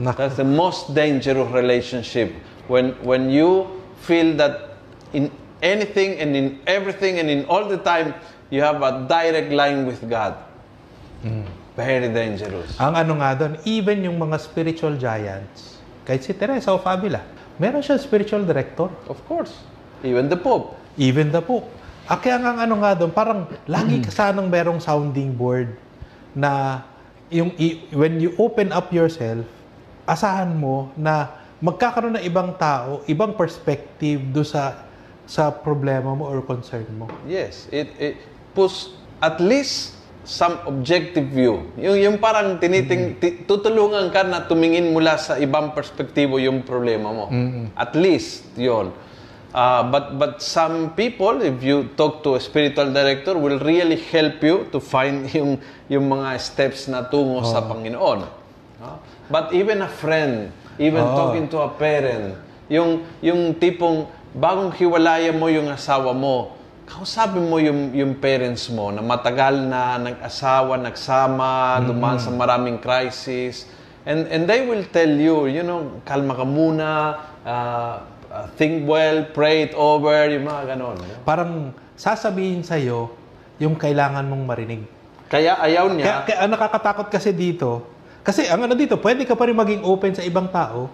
Nak- that's the most dangerous relationship. When, when you feel that in anything and in everything and in all the time, you have a direct line with God. Very dangerous. Ang ano nga doon, even yung mga spiritual giants, kahit si Teresa of Avila, meron siya spiritual director. Of course. Even the Pope. Even the Pope. Ah, kaya nga ano nga doon, parang lagi ka sanang merong sounding board na yung when you open up yourself, asahan mo na magkakaroon ng ibang tao, ibang perspective do sa sa problema mo or concern mo. Yes, it, it puts at least some objective view. Yung, yung parang tiniting, ti- tutulungan ka na tumingin mula sa ibang perspektibo yung problema mo. At least, yon. Uh, but but some people, if you talk to a spiritual director, will really help you to find *laughs* yung yung mga steps na tungo sa Panginoon. Ah, But even a friend, even Oo. talking to a parent, yung yung tipong bagong hiwalayan mo yung asawa mo, kausapin mo yung yung parents mo na matagal na nag-asawa, nagsama, dumaan sa maraming crisis. And, and they will tell you, you know, kalma ka muna, uh, uh, think well, pray it over, yung mga ganon. you know. Parang sasabihin sa'yo yung kailangan mong marinig. Kaya ayaw Kaya, niya, kaya ang nakakatakot kasi dito, kasi ang ano dito, pwede ka pa rin maging open sa ibang tao,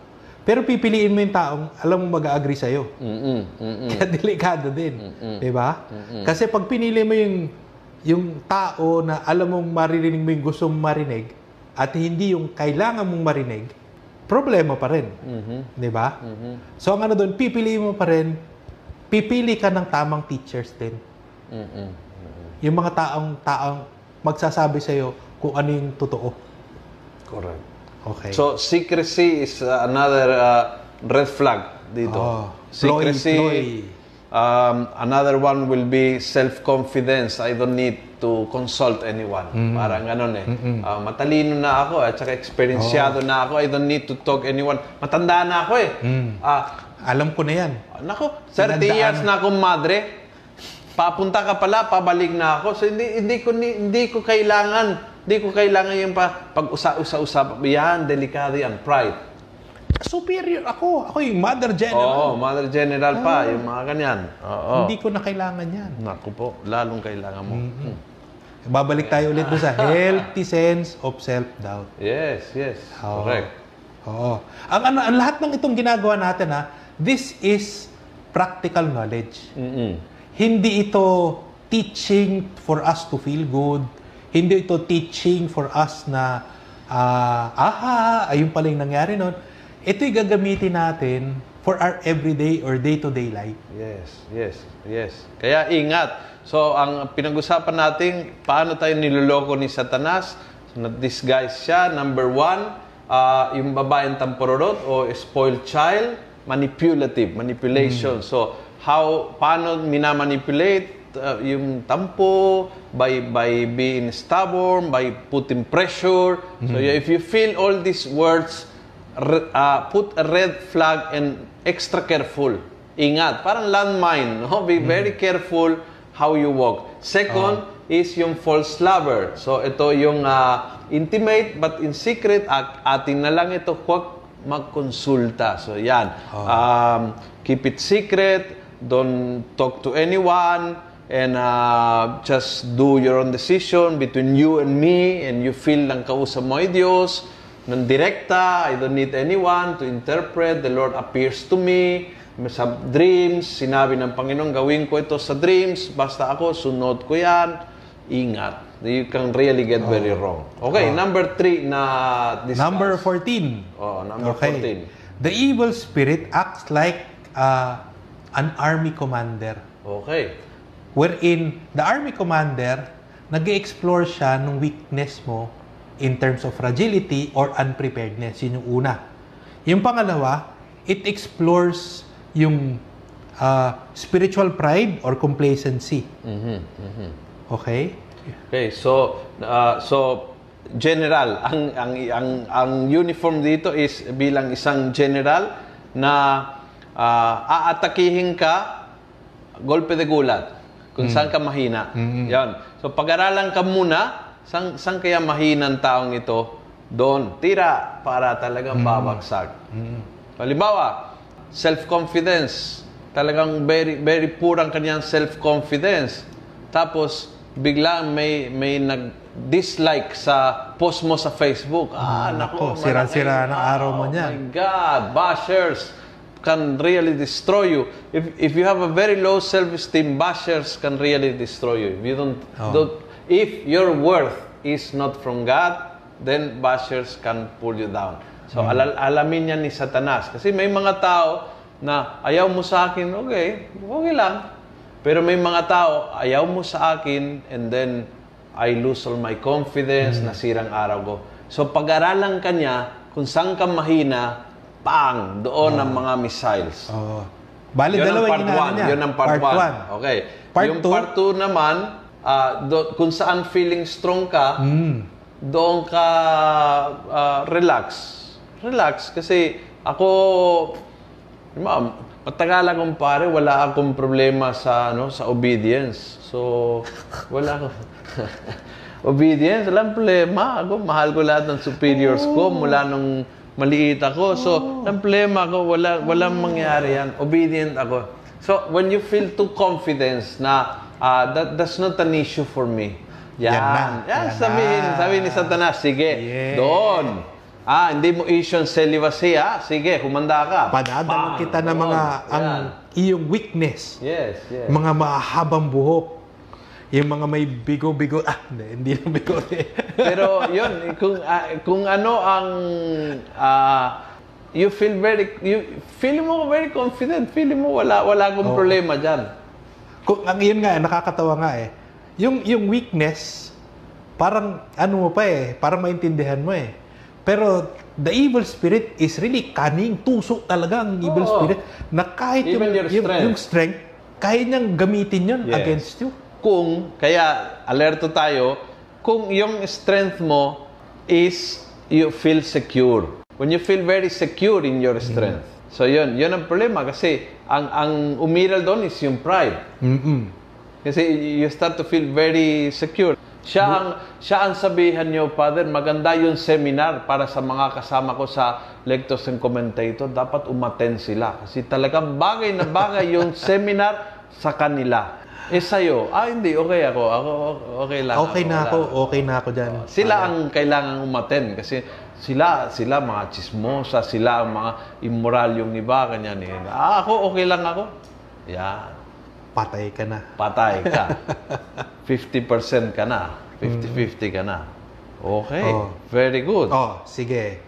pero pipiliin mo yung taong alam mo mag-agree sa'yo. mm-mm, mm-mm. Kaya delikado din. Di ba? Kasi pag pinili mo yung, yung tao na alam mong maririnig mo yung gusto mong marinig at hindi yung kailangan mong marinig, problema pa rin. Di ba? So ang ano doon, pipiliin mo pa rin, pipili ka ng tamang teachers din. Mm-mm. Yung mga taong taong magsasabi sa'yo kung ano yung totoo. Correct. Okay. So, secrecy is uh, another uh, red flag dito. Oh, secrecy. ploy, ploy. Um, another one will be self-confidence. I don't need to consult anyone. Mm-hmm. Parang ganun eh. Ah, matalino na ako at saka eksperyensyado Oh. na ako. I don't need to talk anyone. Matanda na ako eh. Mm. Ah, alam ko na yan. Nako, 30 Tinandaan. years na akong madre. Papunta ka pala, pabalik na ako. So hindi hindi ko hindi ko kailangan, hindi ko kailangan yung pa pag usa-usap. Yan, delikado yan, pride. Superior ako. Ako yung mother Oo, general. Mother General pa, yung mga ganyan. Oo. Hindi ko na kailangan yan. Naku po, lalong kailangan mo. Hmm. Babalik tayo ulit doon sa *laughs* healthy sense of self-doubt. Yes, yes. Oo. Correct. Oo. Ang, ano, ang lahat ng itong ginagawa natin ha, this is practical knowledge. Mm-mm. Hindi ito teaching for us to feel good. Hindi ito teaching for us na, ah, aha, ayun pala yung nangyari nun. Ito'y gagamitin natin for our everyday or day-to-day life. Yes, yes, yes. Kaya ingat. So, ang pinag-usapan natin, paano tayo niloloko ni Satanas? So, na-disguise siya. Number one, ah, yung babaeng tampororot o spoiled child, manipulative, manipulation. So, how, paano minamanipulate uh, yung tampo by by being stubborn, by putting pressure. So, if you feel all these words, uh, put a red flag and extra careful. Ingat, parang landmine. No? Be very careful how you walk. Second is yung false lover. So ito yung uh, intimate but in secret, at atin na lang ito, huwag magkonsulta. So yan. Um, keep it secret. Don't talk to anyone. And uh, just do your own decision between you and me and you feel lang kausap mo ay Diyos ng direkta, I don't need anyone to interpret. The Lord appears to me sa dreams. Sinabi ng Panginoon, gawin ko ito sa dreams. Basta ako, sunod ko yan. Ingat. You can really get very wrong. Okay, number three na discuss. Number 14. Oh, number Okay. The evil spirit acts like uh, an army commander. 14. Okay. Wherein the army commander, nag explore siya ng weakness mo in terms of fragility or unpreparedness. Yun yung una. Yung pangalawa, it explores yung uh, spiritual pride or complacency. Okay? Okay, so uh, so general ang ang ang ang uniform dito is bilang isang general na uh, aatakihin ka golpe de gulat kung saan ka mahina. Yan. So pag-aralan ka muna saan, saan kaya mahina ang taong ito? Doon, tira para talagang babagsak. Halimbawa, self-confidence. Talagang very very poor ang kanyang self-confidence. Tapos biglang may may nag-dislike sa post mo sa Facebook. Ah, nako, nako, sira-sira ng araw mo Oh niyan. my God, bashers can really destroy you. If if you have a very low self-esteem, bashers can really destroy you. If you don't, Oh. don't if your worth is not from God, then bashers can pull you down. So Hmm. alal- alamin yan ni Satanas. Kasi may mga tao na ayaw mo sa akin, okay, okay lang. Pero may mga tao, ayaw mo sa akin, and then I lose all my confidence, Hmm. nasirang araw ko. So pag-aralan ka niya, kung saan ka mahina, pang, doon ang mga missiles. Oh. Bali, Yun ang dalawa part yung inaano 1. niya. Yun ang part 1. one. Okay. Part yung two? part 2 naman, ah, do- kung saan feeling strong ka, Mm. doon ka ah, relax. Relax. Kasi ako, ma'am, matagalan kong pare, wala akong problema sa ano sa obedience. So, wala akong *laughs* Obedience, walang problema. Ako, mahal ko lahat ng superiors ko mula nung maliit ako. So, walang problema ako. Wala, walang mangyari yan. Obedient ako. So, when you feel too confidence na ah, that, that's not an issue for me. Yan. Yan na. Yan, Yan sabihin, na. sabihin ni Satanas, sige, Yeah. doon. Ah, hindi mo issue ang celibacy, ha? Sige, kumanda ka. Padadala Bang! kita ng mga ang Yan. iyong weakness. Yes, yes. Mga mahabang buhok. Yung mga may bigo-bigo. Ah, hindi, hindi na bigo. *laughs* Pero yun, kung ah, kung ano ang ah, you feel very you feel mo very confident, feel mo wala wala akong Oo. problema diyan. Kung, ang yun nga, eh, nakakatawa nga eh. Yung, yung weakness, parang ano mo pa eh, parang maintindihan mo eh. Pero the evil spirit is really cunning, tuso talaga ang evil Oo. spirit na kahit yung, Even your yung, strength. yung strength, kaya niyang gamitin yun Yes. against you. Kung kaya alerto tayo kung yung strength mo is you feel secure. When you feel very secure in your strength. So yun, yun ang problema kasi ang ang umiral doon is yung pride. Mm-mm. Kasi you start to feel very secure. Siya ang, siya ang sabihan niyo, Father, maganda yung seminar para sa mga kasama ko sa Lectors and Commentator. Dapat umaten sila. Kasi talagang bagay na bagay yung *laughs* seminar sa kanila. Eh sa'yo, ah hindi, okay ako. Ako, okay lang. Okay na wala. ako, okay na ako dyan. Sila ang kailangan umaten kasi sila sila mga chismosa, sila ang mga immoral yung iba, ganyan eh. Ah, ako okay lang ako. Yan. Patay ka na. patay ka. *laughs* 50% ka na. 50-50 ka na. Okay. Oh. Very good. Oh, sige.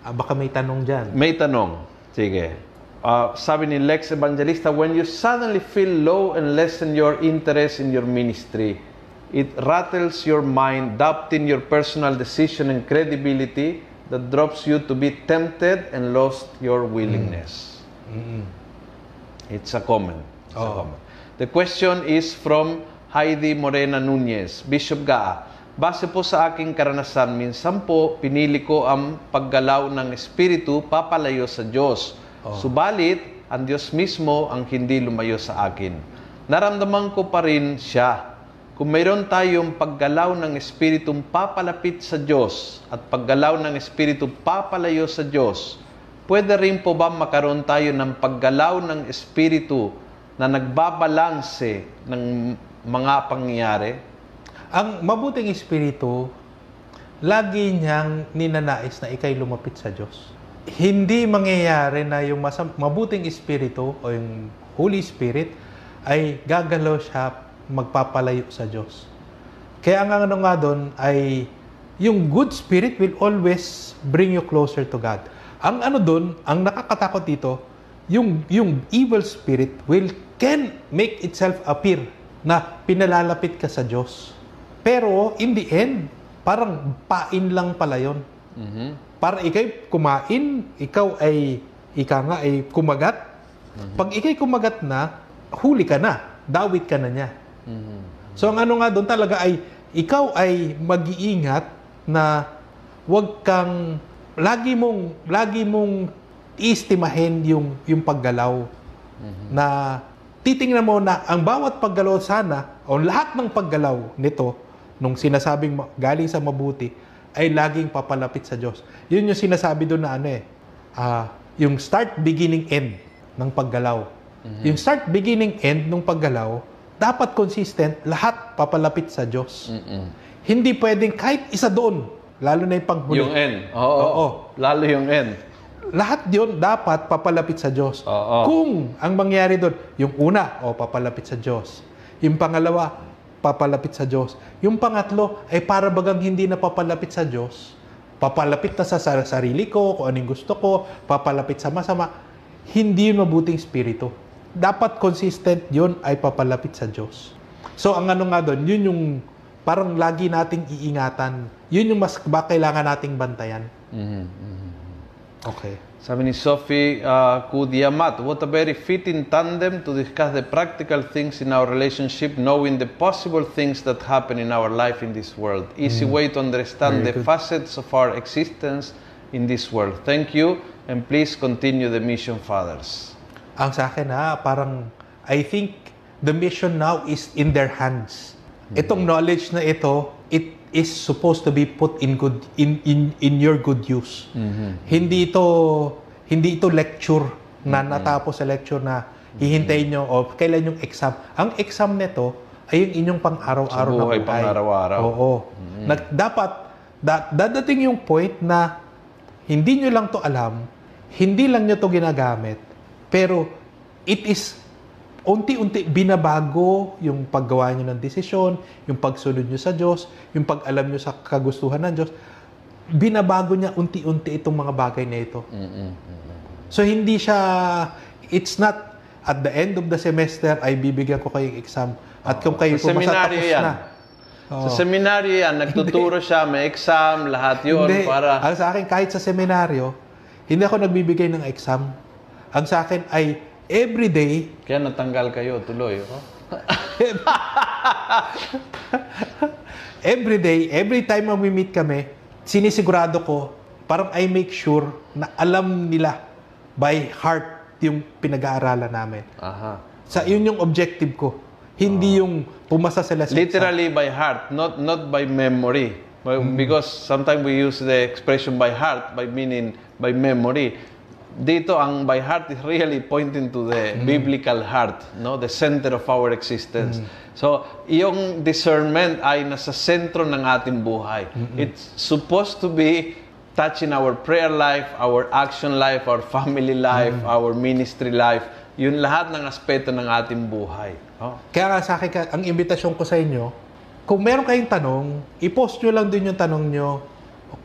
Ah, baka may tanong dyan. May tanong. Sige. Ah, sabi ni Lex Evangelista, when you suddenly feel low and lessen your interest in your ministry, it rattles your mind, doubting your personal decision and credibility that drops you to be tempted and lost your willingness. It's a comment. It's a Oo. comment. The question is from Heidi Morena Nunez, Bishop Gaa. Base po sa aking karanasan, minsan po pinili ko ang paggalaw ng Espiritu papalayo sa Diyos. Subalit, ang Diyos mismo ang hindi lumayo sa akin. Naramdaman ko pa rin siya. Kung mayroon tayong paggalaw ng Espiritong papalapit sa Diyos at paggalaw ng Espiritu papalayo sa Diyos, pwede rin po ba makaroon tayo ng paggalaw ng Espiritu na nagbabalanse ng mga pangyayari? Ang mabuting espiritu, lagi niyang ninanais na ikay lumapit sa Diyos. Hindi mangyayari na yung masam- mabuting espiritu o yung Holy Spirit ay gagalaw siya magpapalayo sa Diyos. Kaya ang ano nga doon ay yung good spirit will always bring you closer to God. Ang ano doon, ang nakakatakot dito, yung yung evil spirit will can make itself appear na pinalalapit ka sa Diyos. Pero in the end, parang pain lang pala 'yon. Para ikay kumain, ikaw ay ika nga ay kumagat. Pag ikay kumagat na, huli ka na, dawit ka na niya. So ang ano nga doon talaga ay ikaw ay mag-iingat na wag kang lagi mong lagi mong iestimahin yung yung paggalaw na titingnan mo na ang bawat paggalaw sana o lahat ng paggalaw nito nung sinasabing galing sa mabuti ay laging papalapit sa Diyos. Yun yung sinasabi doon na ano eh, ah, yung start, beginning, end ng paggalaw. Yung start, beginning, end ng paggalaw, dapat consistent, lahat papalapit sa Diyos. Hindi pwedeng kahit isa doon, lalo na yung panghuli. Yung N. Oo. Oo. Lalo yung N. Lahat yun dapat papalapit sa Diyos. Oo. Kung ang mangyari doon, yung una, o papalapit sa Diyos. Yung pangalawa, papalapit sa Diyos. Yung pangatlo, ay para bagang hindi na papalapit sa Diyos. Papalapit na sa sar- sarili ko, kung anong gusto ko, papalapit sa masama. Hindi yun mabuting spirito. Dapat consistent yun ay papalapit sa Diyos. So ang ano nga doon, yun yung parang lagi nating iingatan. Yun yung mas ba kailangan nating bantayan. Okay. Sabi ni Sophie uh, Kudiamat, what a very fitting tandem to discuss the practical things in our relationship, knowing the possible things that happen in our life in this world. Easy way to understand the facets of our existence in this world. Thank you, and please continue the mission, fathers. Ang sa akin ha, parang I think the mission now is in their hands. Itong knowledge na ito, it is supposed to be put in good in in in your good use. Hindi ito hindi ito lecture na natapos sa lecture na hihintayin nyo o kailan yung exam. Ang exam nito ay yung inyong pang-araw-araw na buhay. pang-araw-araw. Oo. Nag- dapat da- dadating yung point na hindi nyo lang to alam, hindi lang nyo to ginagamit, pero it is unti-unti binabago yung paggawa nyo ng desisyon, yung pagsunod nyo sa Diyos, yung pag-alam nyo sa kagustuhan ng Diyos. Binabago niya unti-unti itong mga bagay na ito. So hindi siya, it's not at the end of the semester ay bibigyan ko kayong exam. At kung kayo Sa pumasa, tapos yan. na. Sa seminaryo yan, *laughs* nagtuturo siya, may exam, lahat yun Hindi. para... Ang sa akin, kahit sa seminaryo, hindi ako nagbibigay ng exam. Ang sa akin ay everyday, Kaya natanggal kayo tuloy. Oh? *laughs* everyday, every time mag-meet kami, sinisigurado ko, parang I make sure na alam nila by heart yung pinag-aaralan namin. Aha. Sa yun yung objective ko. Hindi yung pumasa sila sa. Literally by heart, not not by memory. But Because sometimes we use the expression by heart by meaning by memory. Dito ang by heart is really pointing to the biblical heart, no, the center of our existence. So, yung discernment ay nasa sentro ng ating buhay. It's supposed to be touching our prayer life, our action life, our family life, our ministry life. Yun lahat ng aspeto ng ating buhay. Oh. Kaya nga sa akin, ang imbitasyon ko sa inyo, kung meron kayong tanong, i-post nyo lang din yung tanong nyo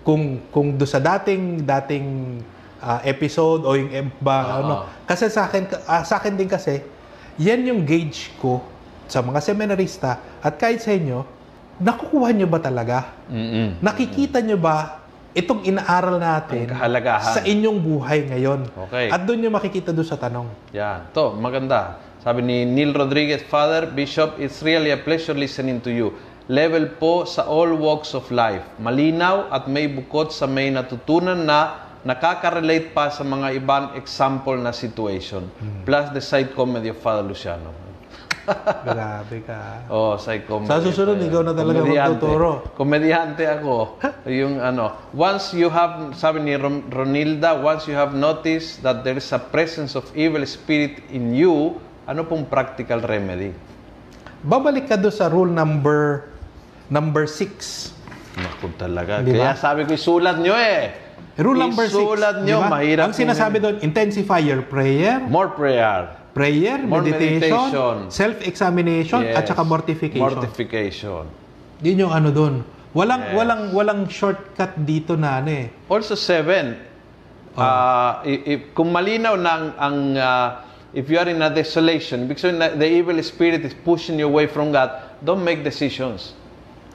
kung kung do sa dating dating ah, episode o yung iba ano kasi sa akin ah, sa akin din kasi yan yung gauge ko sa mga seminarista at kahit sa inyo nakukuha nyo ba talaga Mm-mm. nakikita nyo ba itong inaaral natin sa inyong buhay ngayon Okay. at doon nyo makikita doon sa tanong Yan. To, maganda. Sabi ni Neil Rodriguez, Father, Bishop, it's really a pleasure listening to you. Level po sa all walks of life. Malinaw at may bukod sa may natutunan na nakaka-relate pa sa mga ibang example na situation. Plus the side comedy of Father Luciano. *laughs* grabe ka Oh, side comedy. Sa susunod, ikaw na talaga Komedyante. magtuturo. Komedyante ako. *laughs* yung ano, once you have, sabi ni Ron- Ronilda, once you have noticed that there is a presence of evil spirit in you, ano pong practical remedy? babalik ka doon sa rule number number 6. Naku talaga. Di ba? Kaya sabi ko, isulat nyo eh. Rule number 6. Isulat nyo, mahirap. Ang sinasabi doon, intensify your prayer, More prayer. prayer, More meditation, meditation. self-examination, at Yes. saka mortification. Mortification. Yun yung ano doon. Walang Yes. walang walang shortcut dito na ano eh. Also seven, ah, i- if, kung malinaw na ang, ang, ah, if you are in a desolation, because the evil spirit is pushing you away from God, don't make decisions.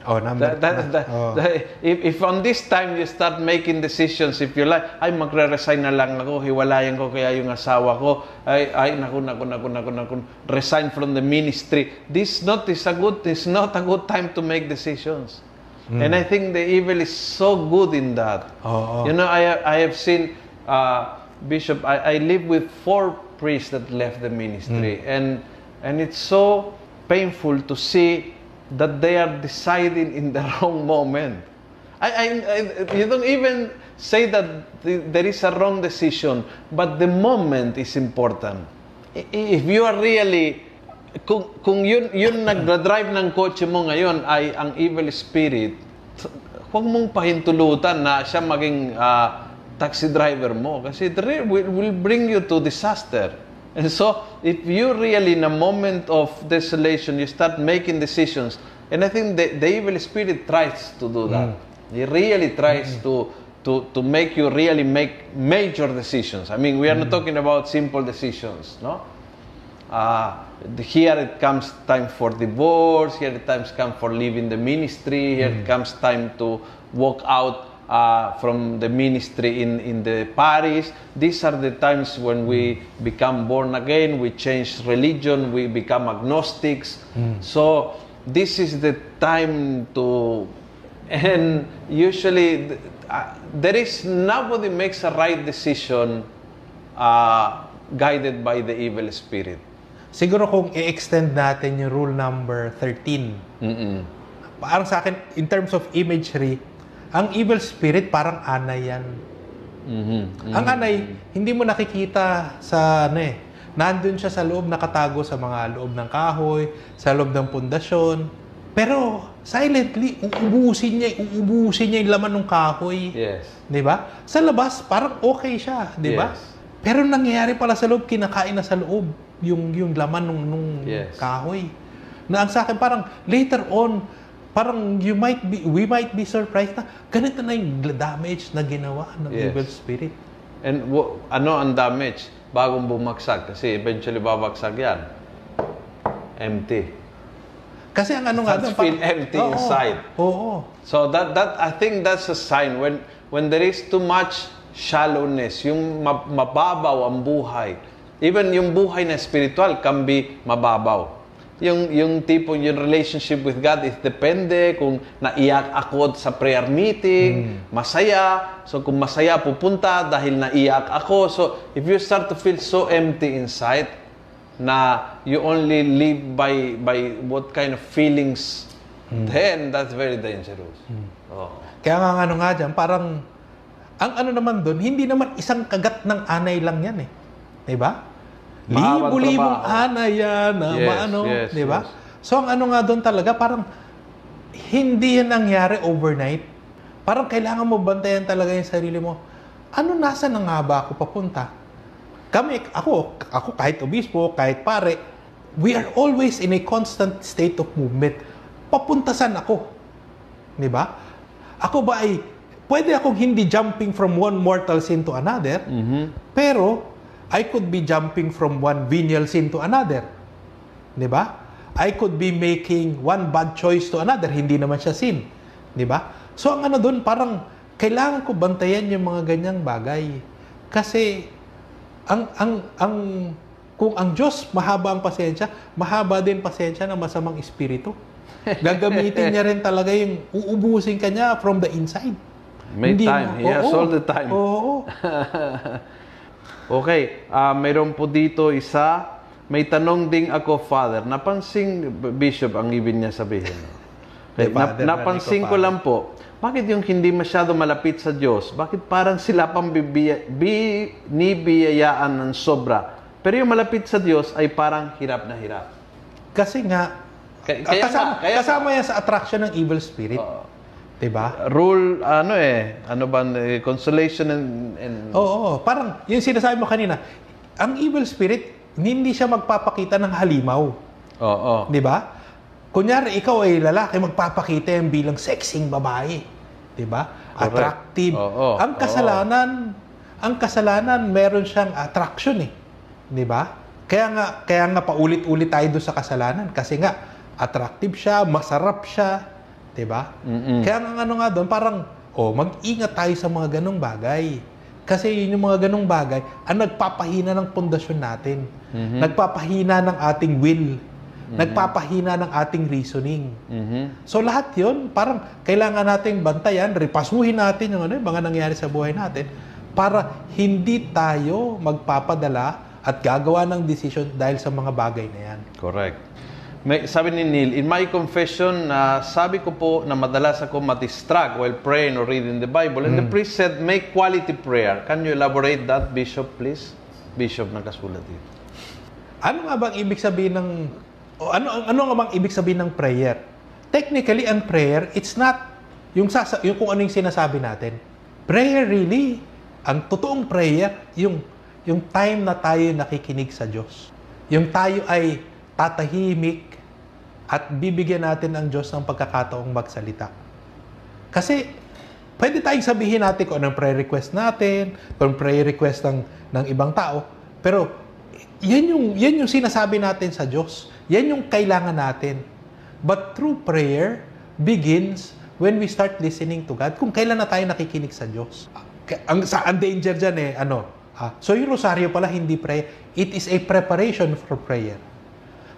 Oh, number. That, that, that, oh. that- if, if on this time you start making decisions, if you're like, ay, magre-resign na lang ako, hiwalayan ko kaya yung asawa ko, ay, ay, naku, naku, naku, naku, naku, resign from the ministry. This not is a good, is not a good time to make decisions. And I think the evil is so good in that. Oo. You know, I, I have seen, uh, Bishop, I, I live with four priests that left the ministry. And, and it's so painful to see that they are deciding in the *laughs* wrong moment. I, I, I, you don't even say that th- there is a wrong decision, but the moment is important. If you are really, kung, kung yun, yun *coughs* nagdadrive ng kotse mo ngayon ay ang evil spirit, huwag mong pahintulutan na siya maging ah, taxi driver mo kasi it will, will bring you to disaster. And so, if you really in a moment of desolation, you start making decisions, and I think the, the evil spirit tries to do that. Mm. He really tries to, to, to make you really make major decisions. I mean, we are not mm. talking about simple decisions, no? Uh, here it comes time for divorce, here it times come for leaving the ministry, here it mm. comes time to walk out uh, from the ministry in, in the parish. These are the times when we become born again, we change religion, we become agnostics. So this is the time to, and usually uh, there is nobody makes a right decision uh, guided by the evil spirit. Siguro kung i-extend natin yung rule number 13, Mm-mm. parang sa akin, in terms of imagery, ang evil spirit parang anay yan. Mhm. Ang anay, hindi mo nakikita sa ano eh. Nandun siya sa loob, nakatago sa mga loob ng kahoy, sa loob ng pundasyon. Pero silently, uubusin niya, uubusin niya yung laman ng kahoy. Yes. 'Di ba? Sa labas, parang okay siya, 'di ba? Yes. Pero nangyayari pala sa loob, kinakain na sa loob yung yung laman nung nung Yes. kahoy. Na ang sa akin parang later on, parang you might be we might be surprised na ganito na yung damage na ginawa ng Yes. evil spirit. And wo- ano ang damage bagong bumagsak? Kasi eventually babagsak yan. Empty. Kasi ang ano nga doon, feel empty Oo, inside. Oo. So that that I think that's a sign when when there is too much shallowness, yung ma- mababaw ang buhay. Even yung buhay na spiritual can be mababaw. Yung yung tipo yung relationship with God is depende kung naiyak ako sa prayer meeting, masaya. So kung masaya pupunta dahil naiyak ako. So if you start to feel so empty inside na you only live by by what kind of feelings then that's very dangerous. Oh. Kaya nga ano nga dyan, parang, ang ano naman doon, hindi naman isang kagat ng anay lang yan eh. Di ba? Libo-libong trabaho. anay yan, na Yes, maano, yes, di ba? yes. So ang ano nga doon talaga, parang, hindi yan nangyari overnight. Parang kailangan mo bantayan talaga yung sarili mo. Ano nasa na nga ba ako papunta? Kami, ako, ako kahit obispo, kahit pare, we are always in a constant state of movement. Papuntasan ako. Di ba? Ako ba ay, pwede akong hindi jumping from one mortal sin to another, pero I could be jumping from one venial sin to another. Di ba? I could be making one bad choice to another, hindi naman siya sin. Di ba? So ang ano doon, parang kailangan ko bantayan yung mga ganyang bagay. Kasi ang ang ang kung ang Diyos mahaba ang pasensya, mahaba din pasensya ng masamang espiritu. *laughs* Gagamitin niya rin talaga yung uubusin ka niya from the inside. May time. He has all the time. Oo. *laughs* Okay, ah mayroon po dito isa. May tanong ding ako, Father. Napansin, Bishop, ang ibig niya sabihin. *laughs* Okay, Father, napansin ko, lang po, bakit yung hindi masyado malapit sa Diyos, bakit parang sila pang bibiya, binibiyayaan ng sobra? Pero yung malapit sa Diyos ay parang hirap na hirap. Kasi nga, Kaya- kaya kasama, kaya kasama yan sa attraction ng evil spirit. Oo. Diba? Rule, ano eh, ano ba, eh, consolation and, and Oo, parang yung sinasabi mo kanina, ang evil spirit, hindi siya magpapakita ng halimaw. Oo. Di ba? Kunyari, ikaw ay lalaki, magpapakita yan bilang sexing babae. Di ba? Correct. Attractive. Oo, Ang oo. kasalanan, ang kasalanan, meron siyang attraction eh. Di ba? Kaya nga, kaya nga paulit-ulit tayo doon sa kasalanan. Kasi nga, attractive siya, masarap siya. Di ba? Kaya nga ano nga doon, parang, oh, mag-ingat tayo sa mga ganong bagay. Kasi yun yung mga ganong bagay ang nagpapahina ng pundasyon natin. Nagpapahina ng ating will. Nagpapahina ng ating reasoning. Mhm. So lahat yun, parang kailangan nating bantayan, repasuhin natin yung ano, yung mga nangyari sa buhay natin para hindi tayo magpapadala at gagawa ng decision dahil sa mga bagay na yan. Correct. May, sabi ni Neil, in my confession, na sabi ko po na madalas ako madistract while praying or reading the Bible. And the priest said, make quality prayer. Can you elaborate that, Bishop, please? Bishop, nakasulat dito. Ano nga bang ibig sabihin ng o ano ano nga bang ibig sabihin ng prayer? Technically, ang prayer, it's not yung, sasa, yung kung ano yung sinasabi natin. Prayer really, ang totoong prayer, yung yung time na tayo nakikinig sa Diyos. Yung tayo ay tatahimik at bibigyan natin ang Diyos ng pagkakataong magsalita. Kasi pwede tayong sabihin natin kung anong prayer request natin, kung prayer request ng, ng ibang tao, pero yan yung, yan yung sinasabi natin sa Diyos. Yan yung kailangan natin. But true prayer begins when we start listening to God. Kung kailan na tayo nakikinig sa Diyos. Ang, sa, ang danger dyan eh, ano, ah, so yung rosaryo pala hindi prayer. It is a preparation for prayer.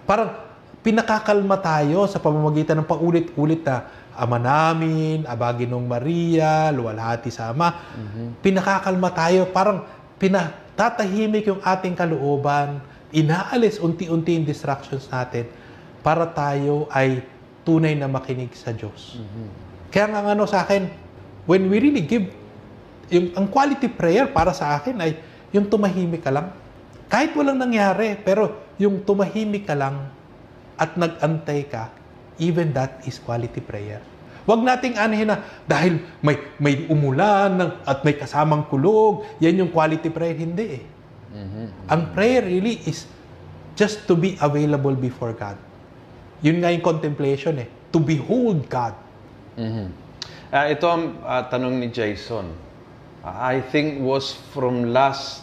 Parang pinakakalma tayo sa pamamagitan ng paulit-ulit na Ama namin, Abaginong Maria, Luwalhati sa Ama. Pinakakalma tayo, parang pinatatahimik yung ating kalooban, inaalis unti-unti yung distractions natin para tayo ay tunay na makinig sa Diyos. Kaya nga ano sa akin, when we really give, yung, ang quality prayer para sa akin ay yung tumahimik ka lang. Kahit walang nangyari, pero yung tumahimik ka lang at nag-antay ka, even that is quality prayer. Huwag nating anahin na dahil may, may umulan ng, at may kasamang kulog, yan yung quality prayer. Hindi eh. Ang prayer really is just to be available before God. Yun nga yung contemplation eh. To behold God. Mhm. Ah, ito ang ah, tanong ni Jason. Ah, I think was from last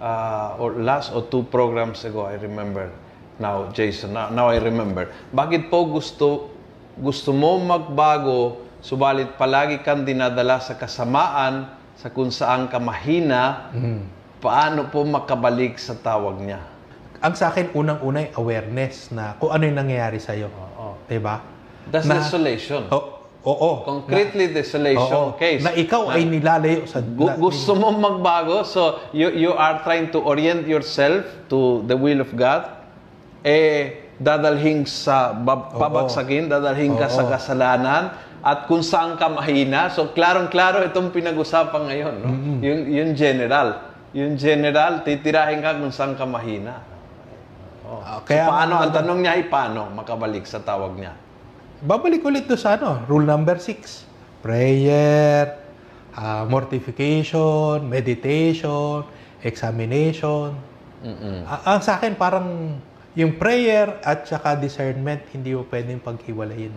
ah, or last or two programs ago, I remember. Now, Jason, now, now I remember. Bakit po gusto gusto mo magbago, subalit palagi kang dinadala sa kasamaan, sa kung saan ka mahina, paano po makabalik sa tawag niya? Ang sa akin, unang-una awareness na kung ano yung nangyayari sa'yo. Oo. Diba? That's Na- desolation. Oo. oo. Concretely Oo. desolation case. Na ikaw ay nilalayo sa... Gu- na- gusto mo magbago, so you, you are trying to orient yourself to the will of God, eh, dadalhin sa bab- pabagsakin, dadalhin ka sa kasalanan, at kung saan ka mahina. So, klarong-klaro itong pinag-usapan ngayon. No? Yung, yung general. Yung general, titirahin ka kung saan ka mahina. Oh. Ah, so, paano, ang ano, tanong niya ay paano makabalik sa tawag niya? Babalik ulit doon sa ano, rule number six. Prayer, ah, mortification, meditation, examination. Ah, ang sa akin, parang yung prayer at saka discernment, hindi mo pwedeng paghiwalayin.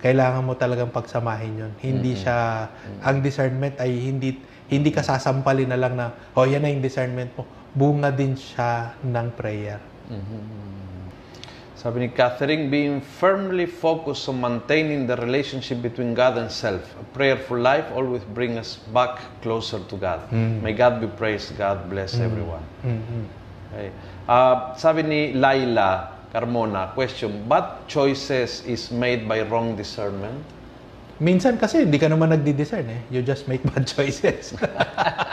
Kailangan mo talagang pagsamahin yun. Hindi siya, ang discernment ay hindi hindi ka sasampalin na lang na, oh, yan na yung discernment mo. Bunga din siya ng prayer. Sabi ni Catherine, being firmly focused on maintaining the relationship between God and self. A prayerful life always brings us back closer to God. May God be praised. God bless everyone. Okay. Ah, sabi ni Laila Carmona, question, what choices is made by wrong discernment? Minsan kasi hindi ka naman nagdi-discern eh. You just make *laughs* bad choices.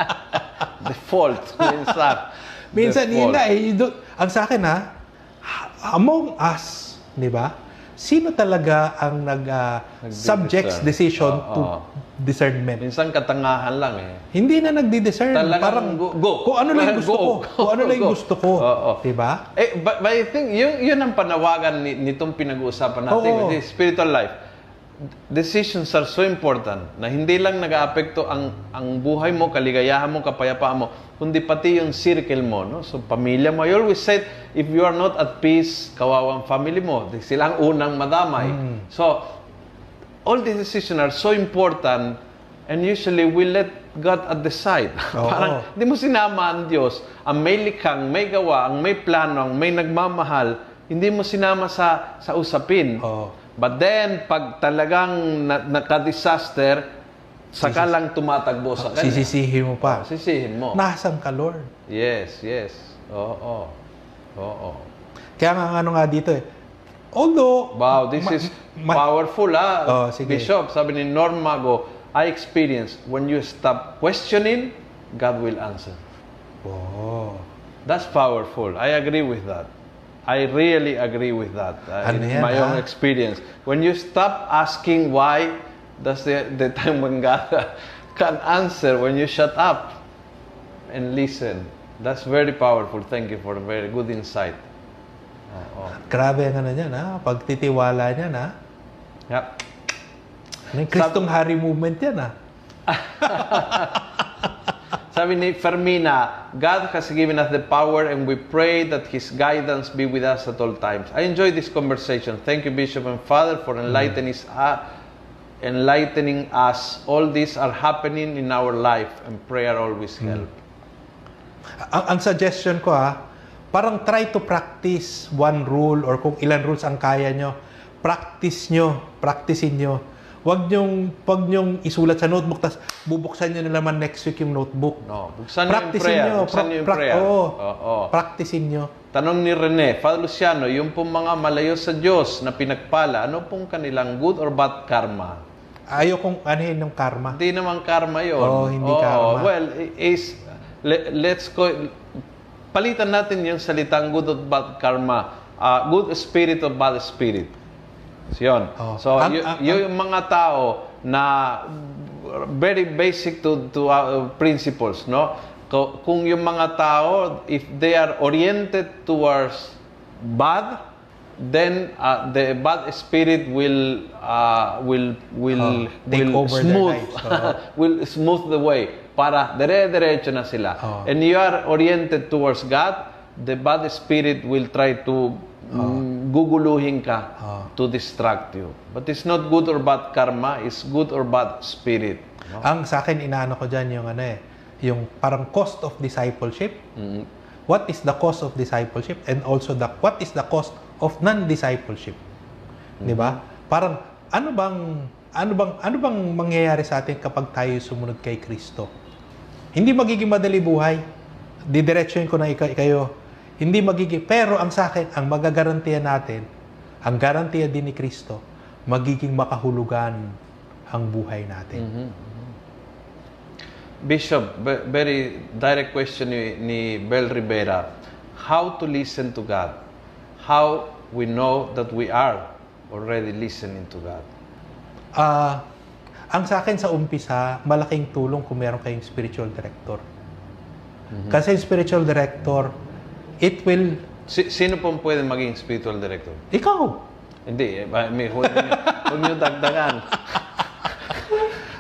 *laughs* Default. Minsan. Minsan Default. yun na eh. You do- ang sa akin ha, among us, di ba? Sino talaga ang nag Nagdi-discern. subjects decision Oo, to oo. discernment? Minsan katangahan lang eh. Hindi na nagdi-discern. Talagang Parang go- go. kung ano lang *laughs* gusto Go. ko. Kung ano lang gusto ko. Oo. Di ba? Eh, but, but I think yun, yun ang panawagan ni, nitong pinag-uusapan natin with the spiritual life. Decisions are so important na hindi lang nag-aapekto ang ang buhay mo, kaligayahan mo, kapayapaan mo, kundi pati yung circle mo, no? So pamilya mo. I always said, if you are not at peace, kawawang family mo. Sila ang unang madamay. Mm. So all the decisions are so important and usually we let God at the side. *laughs* Oo. Parang hindi mo sinama ang Diyos. Ang may likhang, may gawa, ang may plano, ang may nagmamahal, hindi mo sinama sa sa usapin. Oo. But then, pag talagang na, naka-disaster, saka lang tumatagbo sa kanya. Sisisihin mo pa. Sisihin mo. Nasaan ka, Lord? Yes, yes. Oo. Oo. Kaya nga ano nga dito eh. Although, Wow, this ma- is ma- powerful ah. Oh, sige. Bishop, sabi ni Norm Mago, I experience when you stop questioning, God will answer. Oh. That's powerful. I agree with that. I really agree with that. Uh, Ano yan, my ah? own experience. When you stop asking why, that's the, the time when God *laughs* can answer. When you shut up and listen. That's very powerful. Thank you for a very good insight. Oo. Grabe ang ano niyan ha. Pagtitiwala niyan ha. Yep. Ano yung Kristong Hari movement yan ha. *laughs* Sabi ni Fermina, God has given us the power and we pray that His guidance be with us at all times. I enjoy this conversation. Thank you, Bishop and Father, for enlightening, us, uh, enlightening us. All these are happening in our life and prayer always help. Ang, ang suggestion ko ha, parang try to practice one rule or kung ilan rules ang kaya nyo, practice nyo, practicein nyo. Huwag nyong, wag nyong isulat sa notebook, tapos bubuksan nyo na naman next week yung notebook. No, buksan niyo yung prayer. nyo. Buksan niyo yung pra- prayer. oo. Oo. Practicein nyo. Tanong ni Rene, Father Luciano, yung pong mga malayo sa Diyos na pinagpala, ano pong kanilang good or bad karma? Ayaw kong anuhin yung karma. Hindi naman karma yun. Oo, hindi Oo, karma. Well, is, le- let's go, palitan natin yung salitang good or bad karma. Ah, good spirit or bad spirit. Yun. Oh. So, Ang- y- ang- yung mga tao na very basic to to uh, principles, no? Kung yung mga tao, if they are oriented towards bad, then uh, the bad spirit will uh, will will Oh, take will over their smooth lives. Oo. *laughs* will smooth the way para dire-diretso na sila. Oo. And you are oriented towards God, the bad spirit will try to mm, guguluhin ka Oo. to distract you. But it's not good or bad karma, it's good or bad spirit. Ang sa akin, inaano ko dyan yung ano eh, yung parang cost of discipleship. Mm. What is the cost of discipleship? And also, the what is the cost of non-discipleship? Di ba? Parang, ano bang, ano bang, ano bang mangyayari sa atin kapag tayo sumunod kay Kristo? Hindi magiging madali buhay. Didiretsuhin ko na ika- kayo. Hindi magiging, pero ang sa akin, ang magagarantiya natin, ang garantiya din ni Kristo, magiging makahulugan ang buhay natin. Bishop, ve- very direct question ni, ni Bel Rivera. How to listen to God? How we know that we are already listening to God? Ah, ang sa akin sa umpisa, malaking tulong kung meron kayong spiritual director. Kasi yung spiritual director, it will, Si, sino pong pwede maging spiritual director? ikaw. Hindi, eh, may huwag niyo, huwag niyo dagdagan.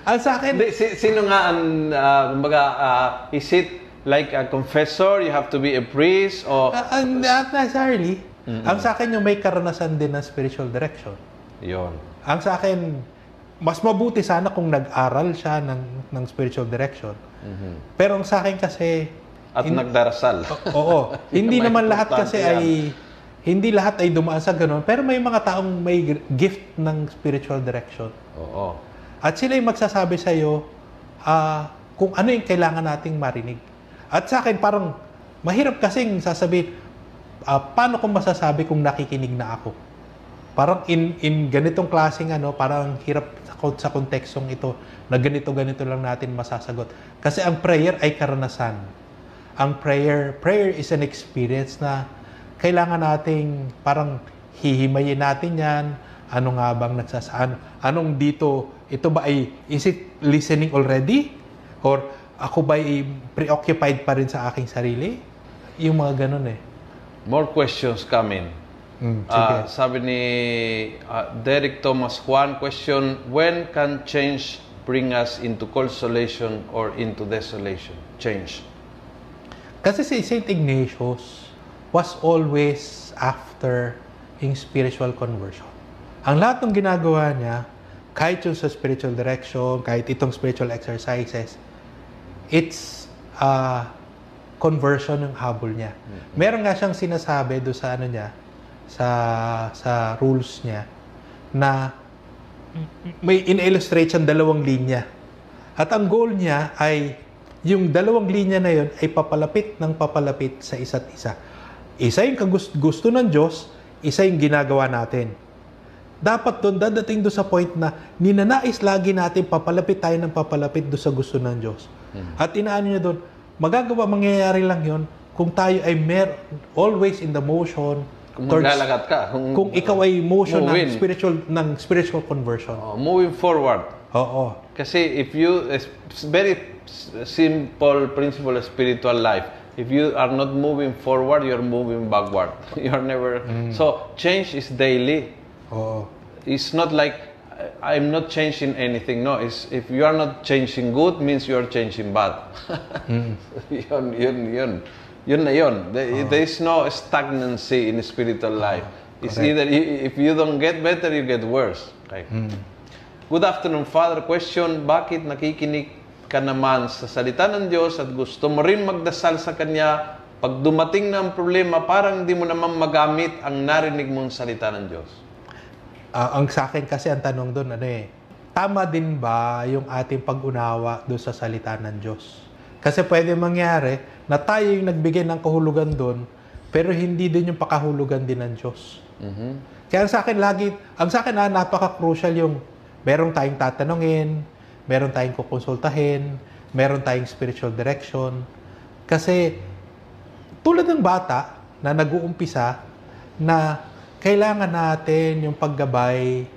Ang *laughs* sa akin, Hindi, si, sino nga ang, ah, kumbaga, ah, is it like a confessor, you have to be a priest, o... ah, ah, not necessarily. Ang sa akin yung may karanasan din ng spiritual direction. Yun. Ang sa akin, mas mabuti sana kung nag-aral siya ng, ng spiritual direction. Pero ang sa akin kasi, At in- nagdarasal. *laughs* Oo. hindi naman lahat kasi yan. ay hindi lahat ay dumaan sa ganun, pero may mga taong may gift ng spiritual direction. Oo. At sila yung magsasabi sa iyo kung ano yung kailangan nating marinig. At sa akin parang mahirap kasing sasabihin ah, paano ko masasabi kung nakikinig na ako? Parang in in ganitong klaseng ano, parang hirap sa kontekstong ito na ganito ganito lang natin masasagot. Kasi ang prayer ay karanasan ang prayer, prayer is an experience na kailangan nating parang hihimayin natin yan. Ano nga bang nagsasaan? Anong dito, ito ba ay, is it listening already? Or ako ba ay preoccupied pa rin sa aking sarili? Yung mga ganun eh. More questions coming. Mm, sige. Ah, sabi ni ah, Derek Thomas Juan, question, when can change bring us into consolation or into desolation? Change. Kasi si St. Ignatius was always after in spiritual conversion. Ang lahat ng ginagawa niya, kahit yung sa spiritual direction, kahit itong spiritual exercises, it's uh, conversion ng habol niya. Meron nga siyang sinasabi do sa ano niya, sa sa rules niya na may in-illustrate siyang dalawang linya. At ang goal niya ay yung dalawang linya na yun ay papalapit ng papalapit sa isa't isa. Isa yung gusto ng Diyos, isa yung ginagawa natin. Dapat doon, dadating doon sa point na ninanais lagi natin papalapit tayo ng papalapit doon sa gusto ng Diyos. At inaano niya doon, magagawa, mangyayari lang yon kung tayo ay mer always in the motion Kung towards- maglalagat ka. Kung, kung ikaw ay motion Moving. ng spiritual ng spiritual conversion. Oh, moving forward. Oo. Kasi if you, it's very simple principle of spiritual life. If you are not moving forward, you're moving backward. *laughs* You're never. Mm. So change is daily. Oo. It's not like I'm not changing anything. No, it's if you are not changing good means you are changing bad. *laughs* Mm. yun, yun, yun. Yun na yun. There, oh. there is no stagnancy in spiritual ah, life. It's either if you don't get better, you get worse. Okay. Mm. Good afternoon, Father. Question, bakit nakikinig ka naman sa salita ng Diyos at gusto mo rin magdasal sa Kanya pag dumating na ang problema, parang hindi mo naman magamit ang narinig mong salita ng Diyos? Ah, ang sa akin kasi ang tanong doon ano eh, tama din ba yung ating pag-unawa doon sa salita ng Diyos? Kasi pwede mangyari na tayo yung nagbigay ng kahulugan doon, pero hindi din yung pakahulugan din ng Diyos. Kaya ang sa akin lagi, ang sa akin ah, napaka-crucial yung meron tayong tatanungin, meron tayong kukonsultahin, meron tayong spiritual direction. Kasi tulad ng bata na nag-uumpisa na kailangan natin yung paggabay,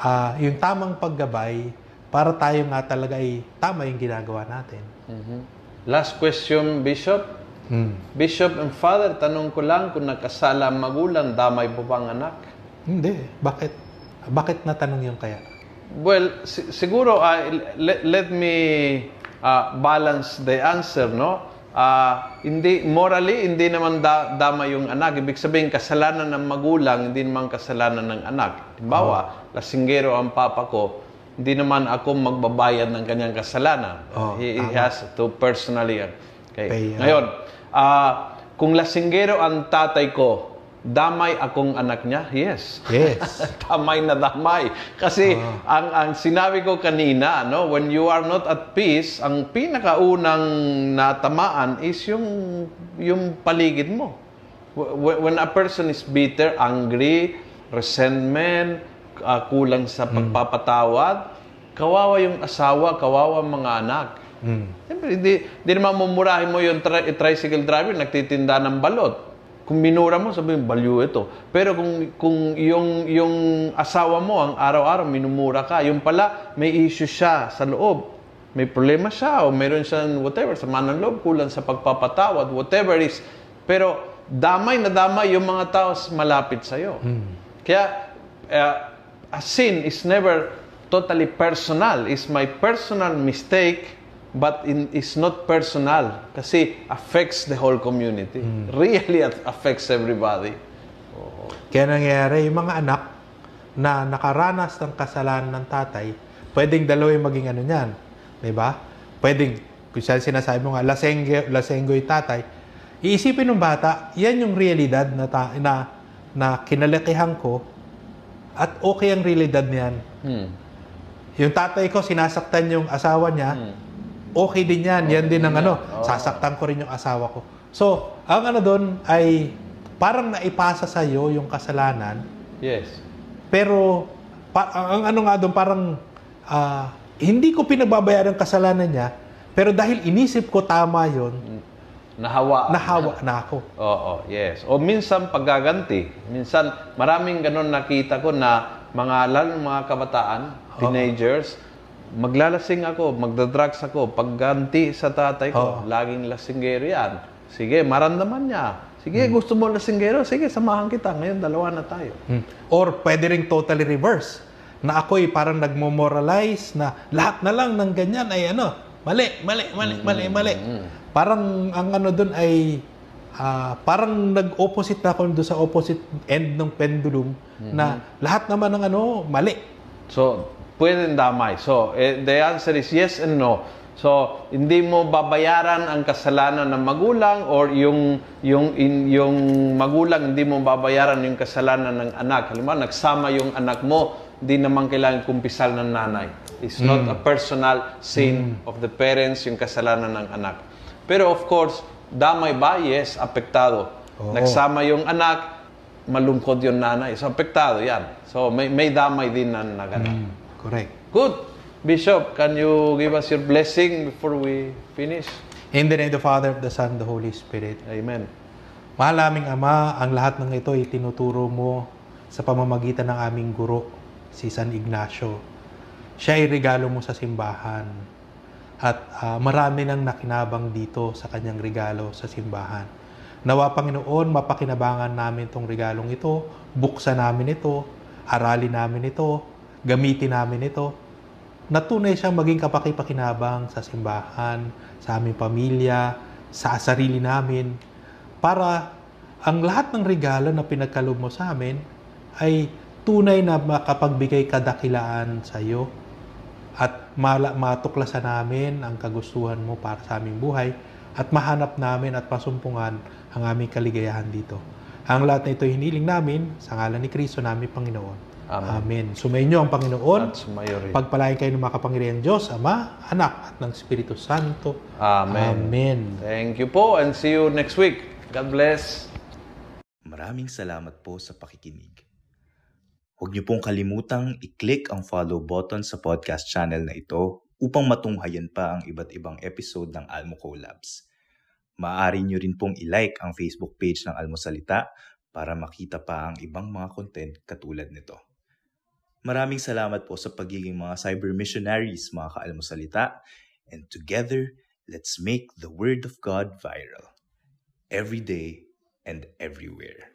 ah, yung tamang paggabay para tayo nga talaga ay tama yung ginagawa natin. Mhm. Last question, Bishop. Hmm. Bishop and Father, tanong ko lang kung nakasala ang magulang, damay po bang anak? Hindi. Bakit? Bakit natanong yung kaya? Well, si- siguro, ah, let, let me ah, balance the answer, no? Ah, hindi, morally, hindi naman da, dama yung anak. Ibig sabihin, kasalanan ng magulang, hindi naman kasalanan ng anak. Halimbawa, lasinggero ang papa ko, hindi naman ako magbabayad ng kanyang kasalanan. Oh, he, he has to personally. Okay. Pay, ah. Ngayon, ah, kung lasinggero ang tatay ko, damay akong anak niya? Yes. Yes. *laughs* damay na damay. Kasi ang ang sinabi ko kanina, no, when you are not at peace, ang pinakaunang natamaan is yung yung paligid mo. Wh- When a person is bitter, angry, resentment, ah, kulang sa pagpapatawad, kawawa yung asawa, kawawa ang mga anak. Hmm. Siyempre, hindi, hindi naman mumurahin mo yung tri- tricycle driver, nagtitinda ng balot. Kung minura mo, sabihin, balyo ito. Pero kung, kung yung, yung asawa mo, ang araw-araw, minumura ka, yung pala, may issue siya sa loob. May problema siya, o meron siyang whatever, sama ng loob, kulang sa pagpapatawad, whatever is. Pero, damay na damay yung mga tao malapit sa'yo. Kaya, uh, a sin is never totally personal. It's my personal mistake, but in, it's not personal kasi affects the whole community. *laughs* Really at- affects everybody. Kaya nangyayari, yung mga anak na nakaranas ng kasalanan ng tatay, pwedeng dalawa yung maging ano niyan. Di ba? Pwedeng, kung siya sinasabi mo nga, lasengge, lasenggo yung tatay, iisipin ng bata, yan yung realidad na, ta- na, na kinalakihan ko at okay ang realidad niyan. Hmm. Yung tatay ko, sinasaktan yung asawa niya, okay din yan. yan din ang ano, sasaktan ko rin yung asawa ko. So, ang ano doon ay parang naipasa sa iyo yung kasalanan, Yes. pero pa- ang ano nga doon parang ah, hindi ko pinagbabayaran ang kasalanan niya, pero dahil inisip ko tama yon, Nahawa. nahawa na ako. Oo, yes. O minsan paggaganti. Minsan maraming ganun nakita ko na mga lalo mga kabataan, teenagers, maglalasing ako, magdadrugs ako, pagganti sa tatay ko, laging lasinggero yan. Sige, maramdaman niya. Sige, gusto mo lasinggero? Sige, samahan kita. Ngayon, dalawa na tayo. Hmm. Or pwede ring totally reverse. Na ako'y parang nagmo-moralize na lahat na lang ng ganyan ay ano, mali, mali, mali, mali, mali. Parang ang ano doon ay ah, parang nag-opposite na ako doon sa opposite end ng pendulum na lahat naman ng ano, mali. So, pwedeng damay. So, eh, the answer is yes and no. So, hindi mo babayaran ang kasalanan ng magulang or yung yung in, yung magulang hindi mo babayaran yung kasalanan ng anak. Halimbawa, nagsama yung anak mo, hindi naman kailangan kumpisal ng nanay. It's not a personal sin of the parents yung kasalanan ng anak. Pero of course, damay ba? Yes, apektado. Oo. Nagsama yung anak, malungkot yung nanay. So, apektado yan. So, may, may damay din na naganap. Correct. Good. Bishop, can you give us your blessing before we finish? In the name of the Father, of the Son, the Holy Spirit. Amen. Mahal naming Ama, ang lahat ng ito ay tinuturo mo sa pamamagitan ng aming guro, si San Ignacio. Siya ay regalo mo sa simbahan. At ah, marami nang nakinabang dito sa kanyang regalo sa simbahan. Nawa Panginoon, mapakinabangan namin itong regalong ito, buksan namin ito, aralin namin ito, gamitin namin ito. Natunay siyang maging kapakipakinabang sa simbahan, sa aming pamilya, sa sarili namin, para ang lahat ng regalo na pinagkaloob mo sa amin ay tunay na makapagbigay kadakilaan sa iyo at matuklasan namin ang kagustuhan mo para sa aming buhay at mahanap namin at pasumpungan ang aming kaligayahan dito. Ang lahat na ito hiniling namin sa ngalan ni Kristo namin Panginoon. Amen. Amen. Sumayin niyo ang Panginoon. At sumayo rin. Pagpalain kayo ng makapangyarihang Diyos, Ama, Anak, at ng Espiritu Santo. Amen. Amen. Thank you po and see you next week. God bless. Maraming salamat po sa pakikinig. Huwag niyo pong kalimutang i-click ang follow button sa podcast channel na ito upang matunghayan pa ang iba't ibang episode ng Almo Collabs. Maaari niyo rin pong i-like ang Facebook page ng Almo Salita para makita pa ang ibang mga content katulad nito. Maraming salamat po sa pagiging mga cyber missionaries, mga kaalmosalita, and together, let's make the Word of God viral. Every day and everywhere.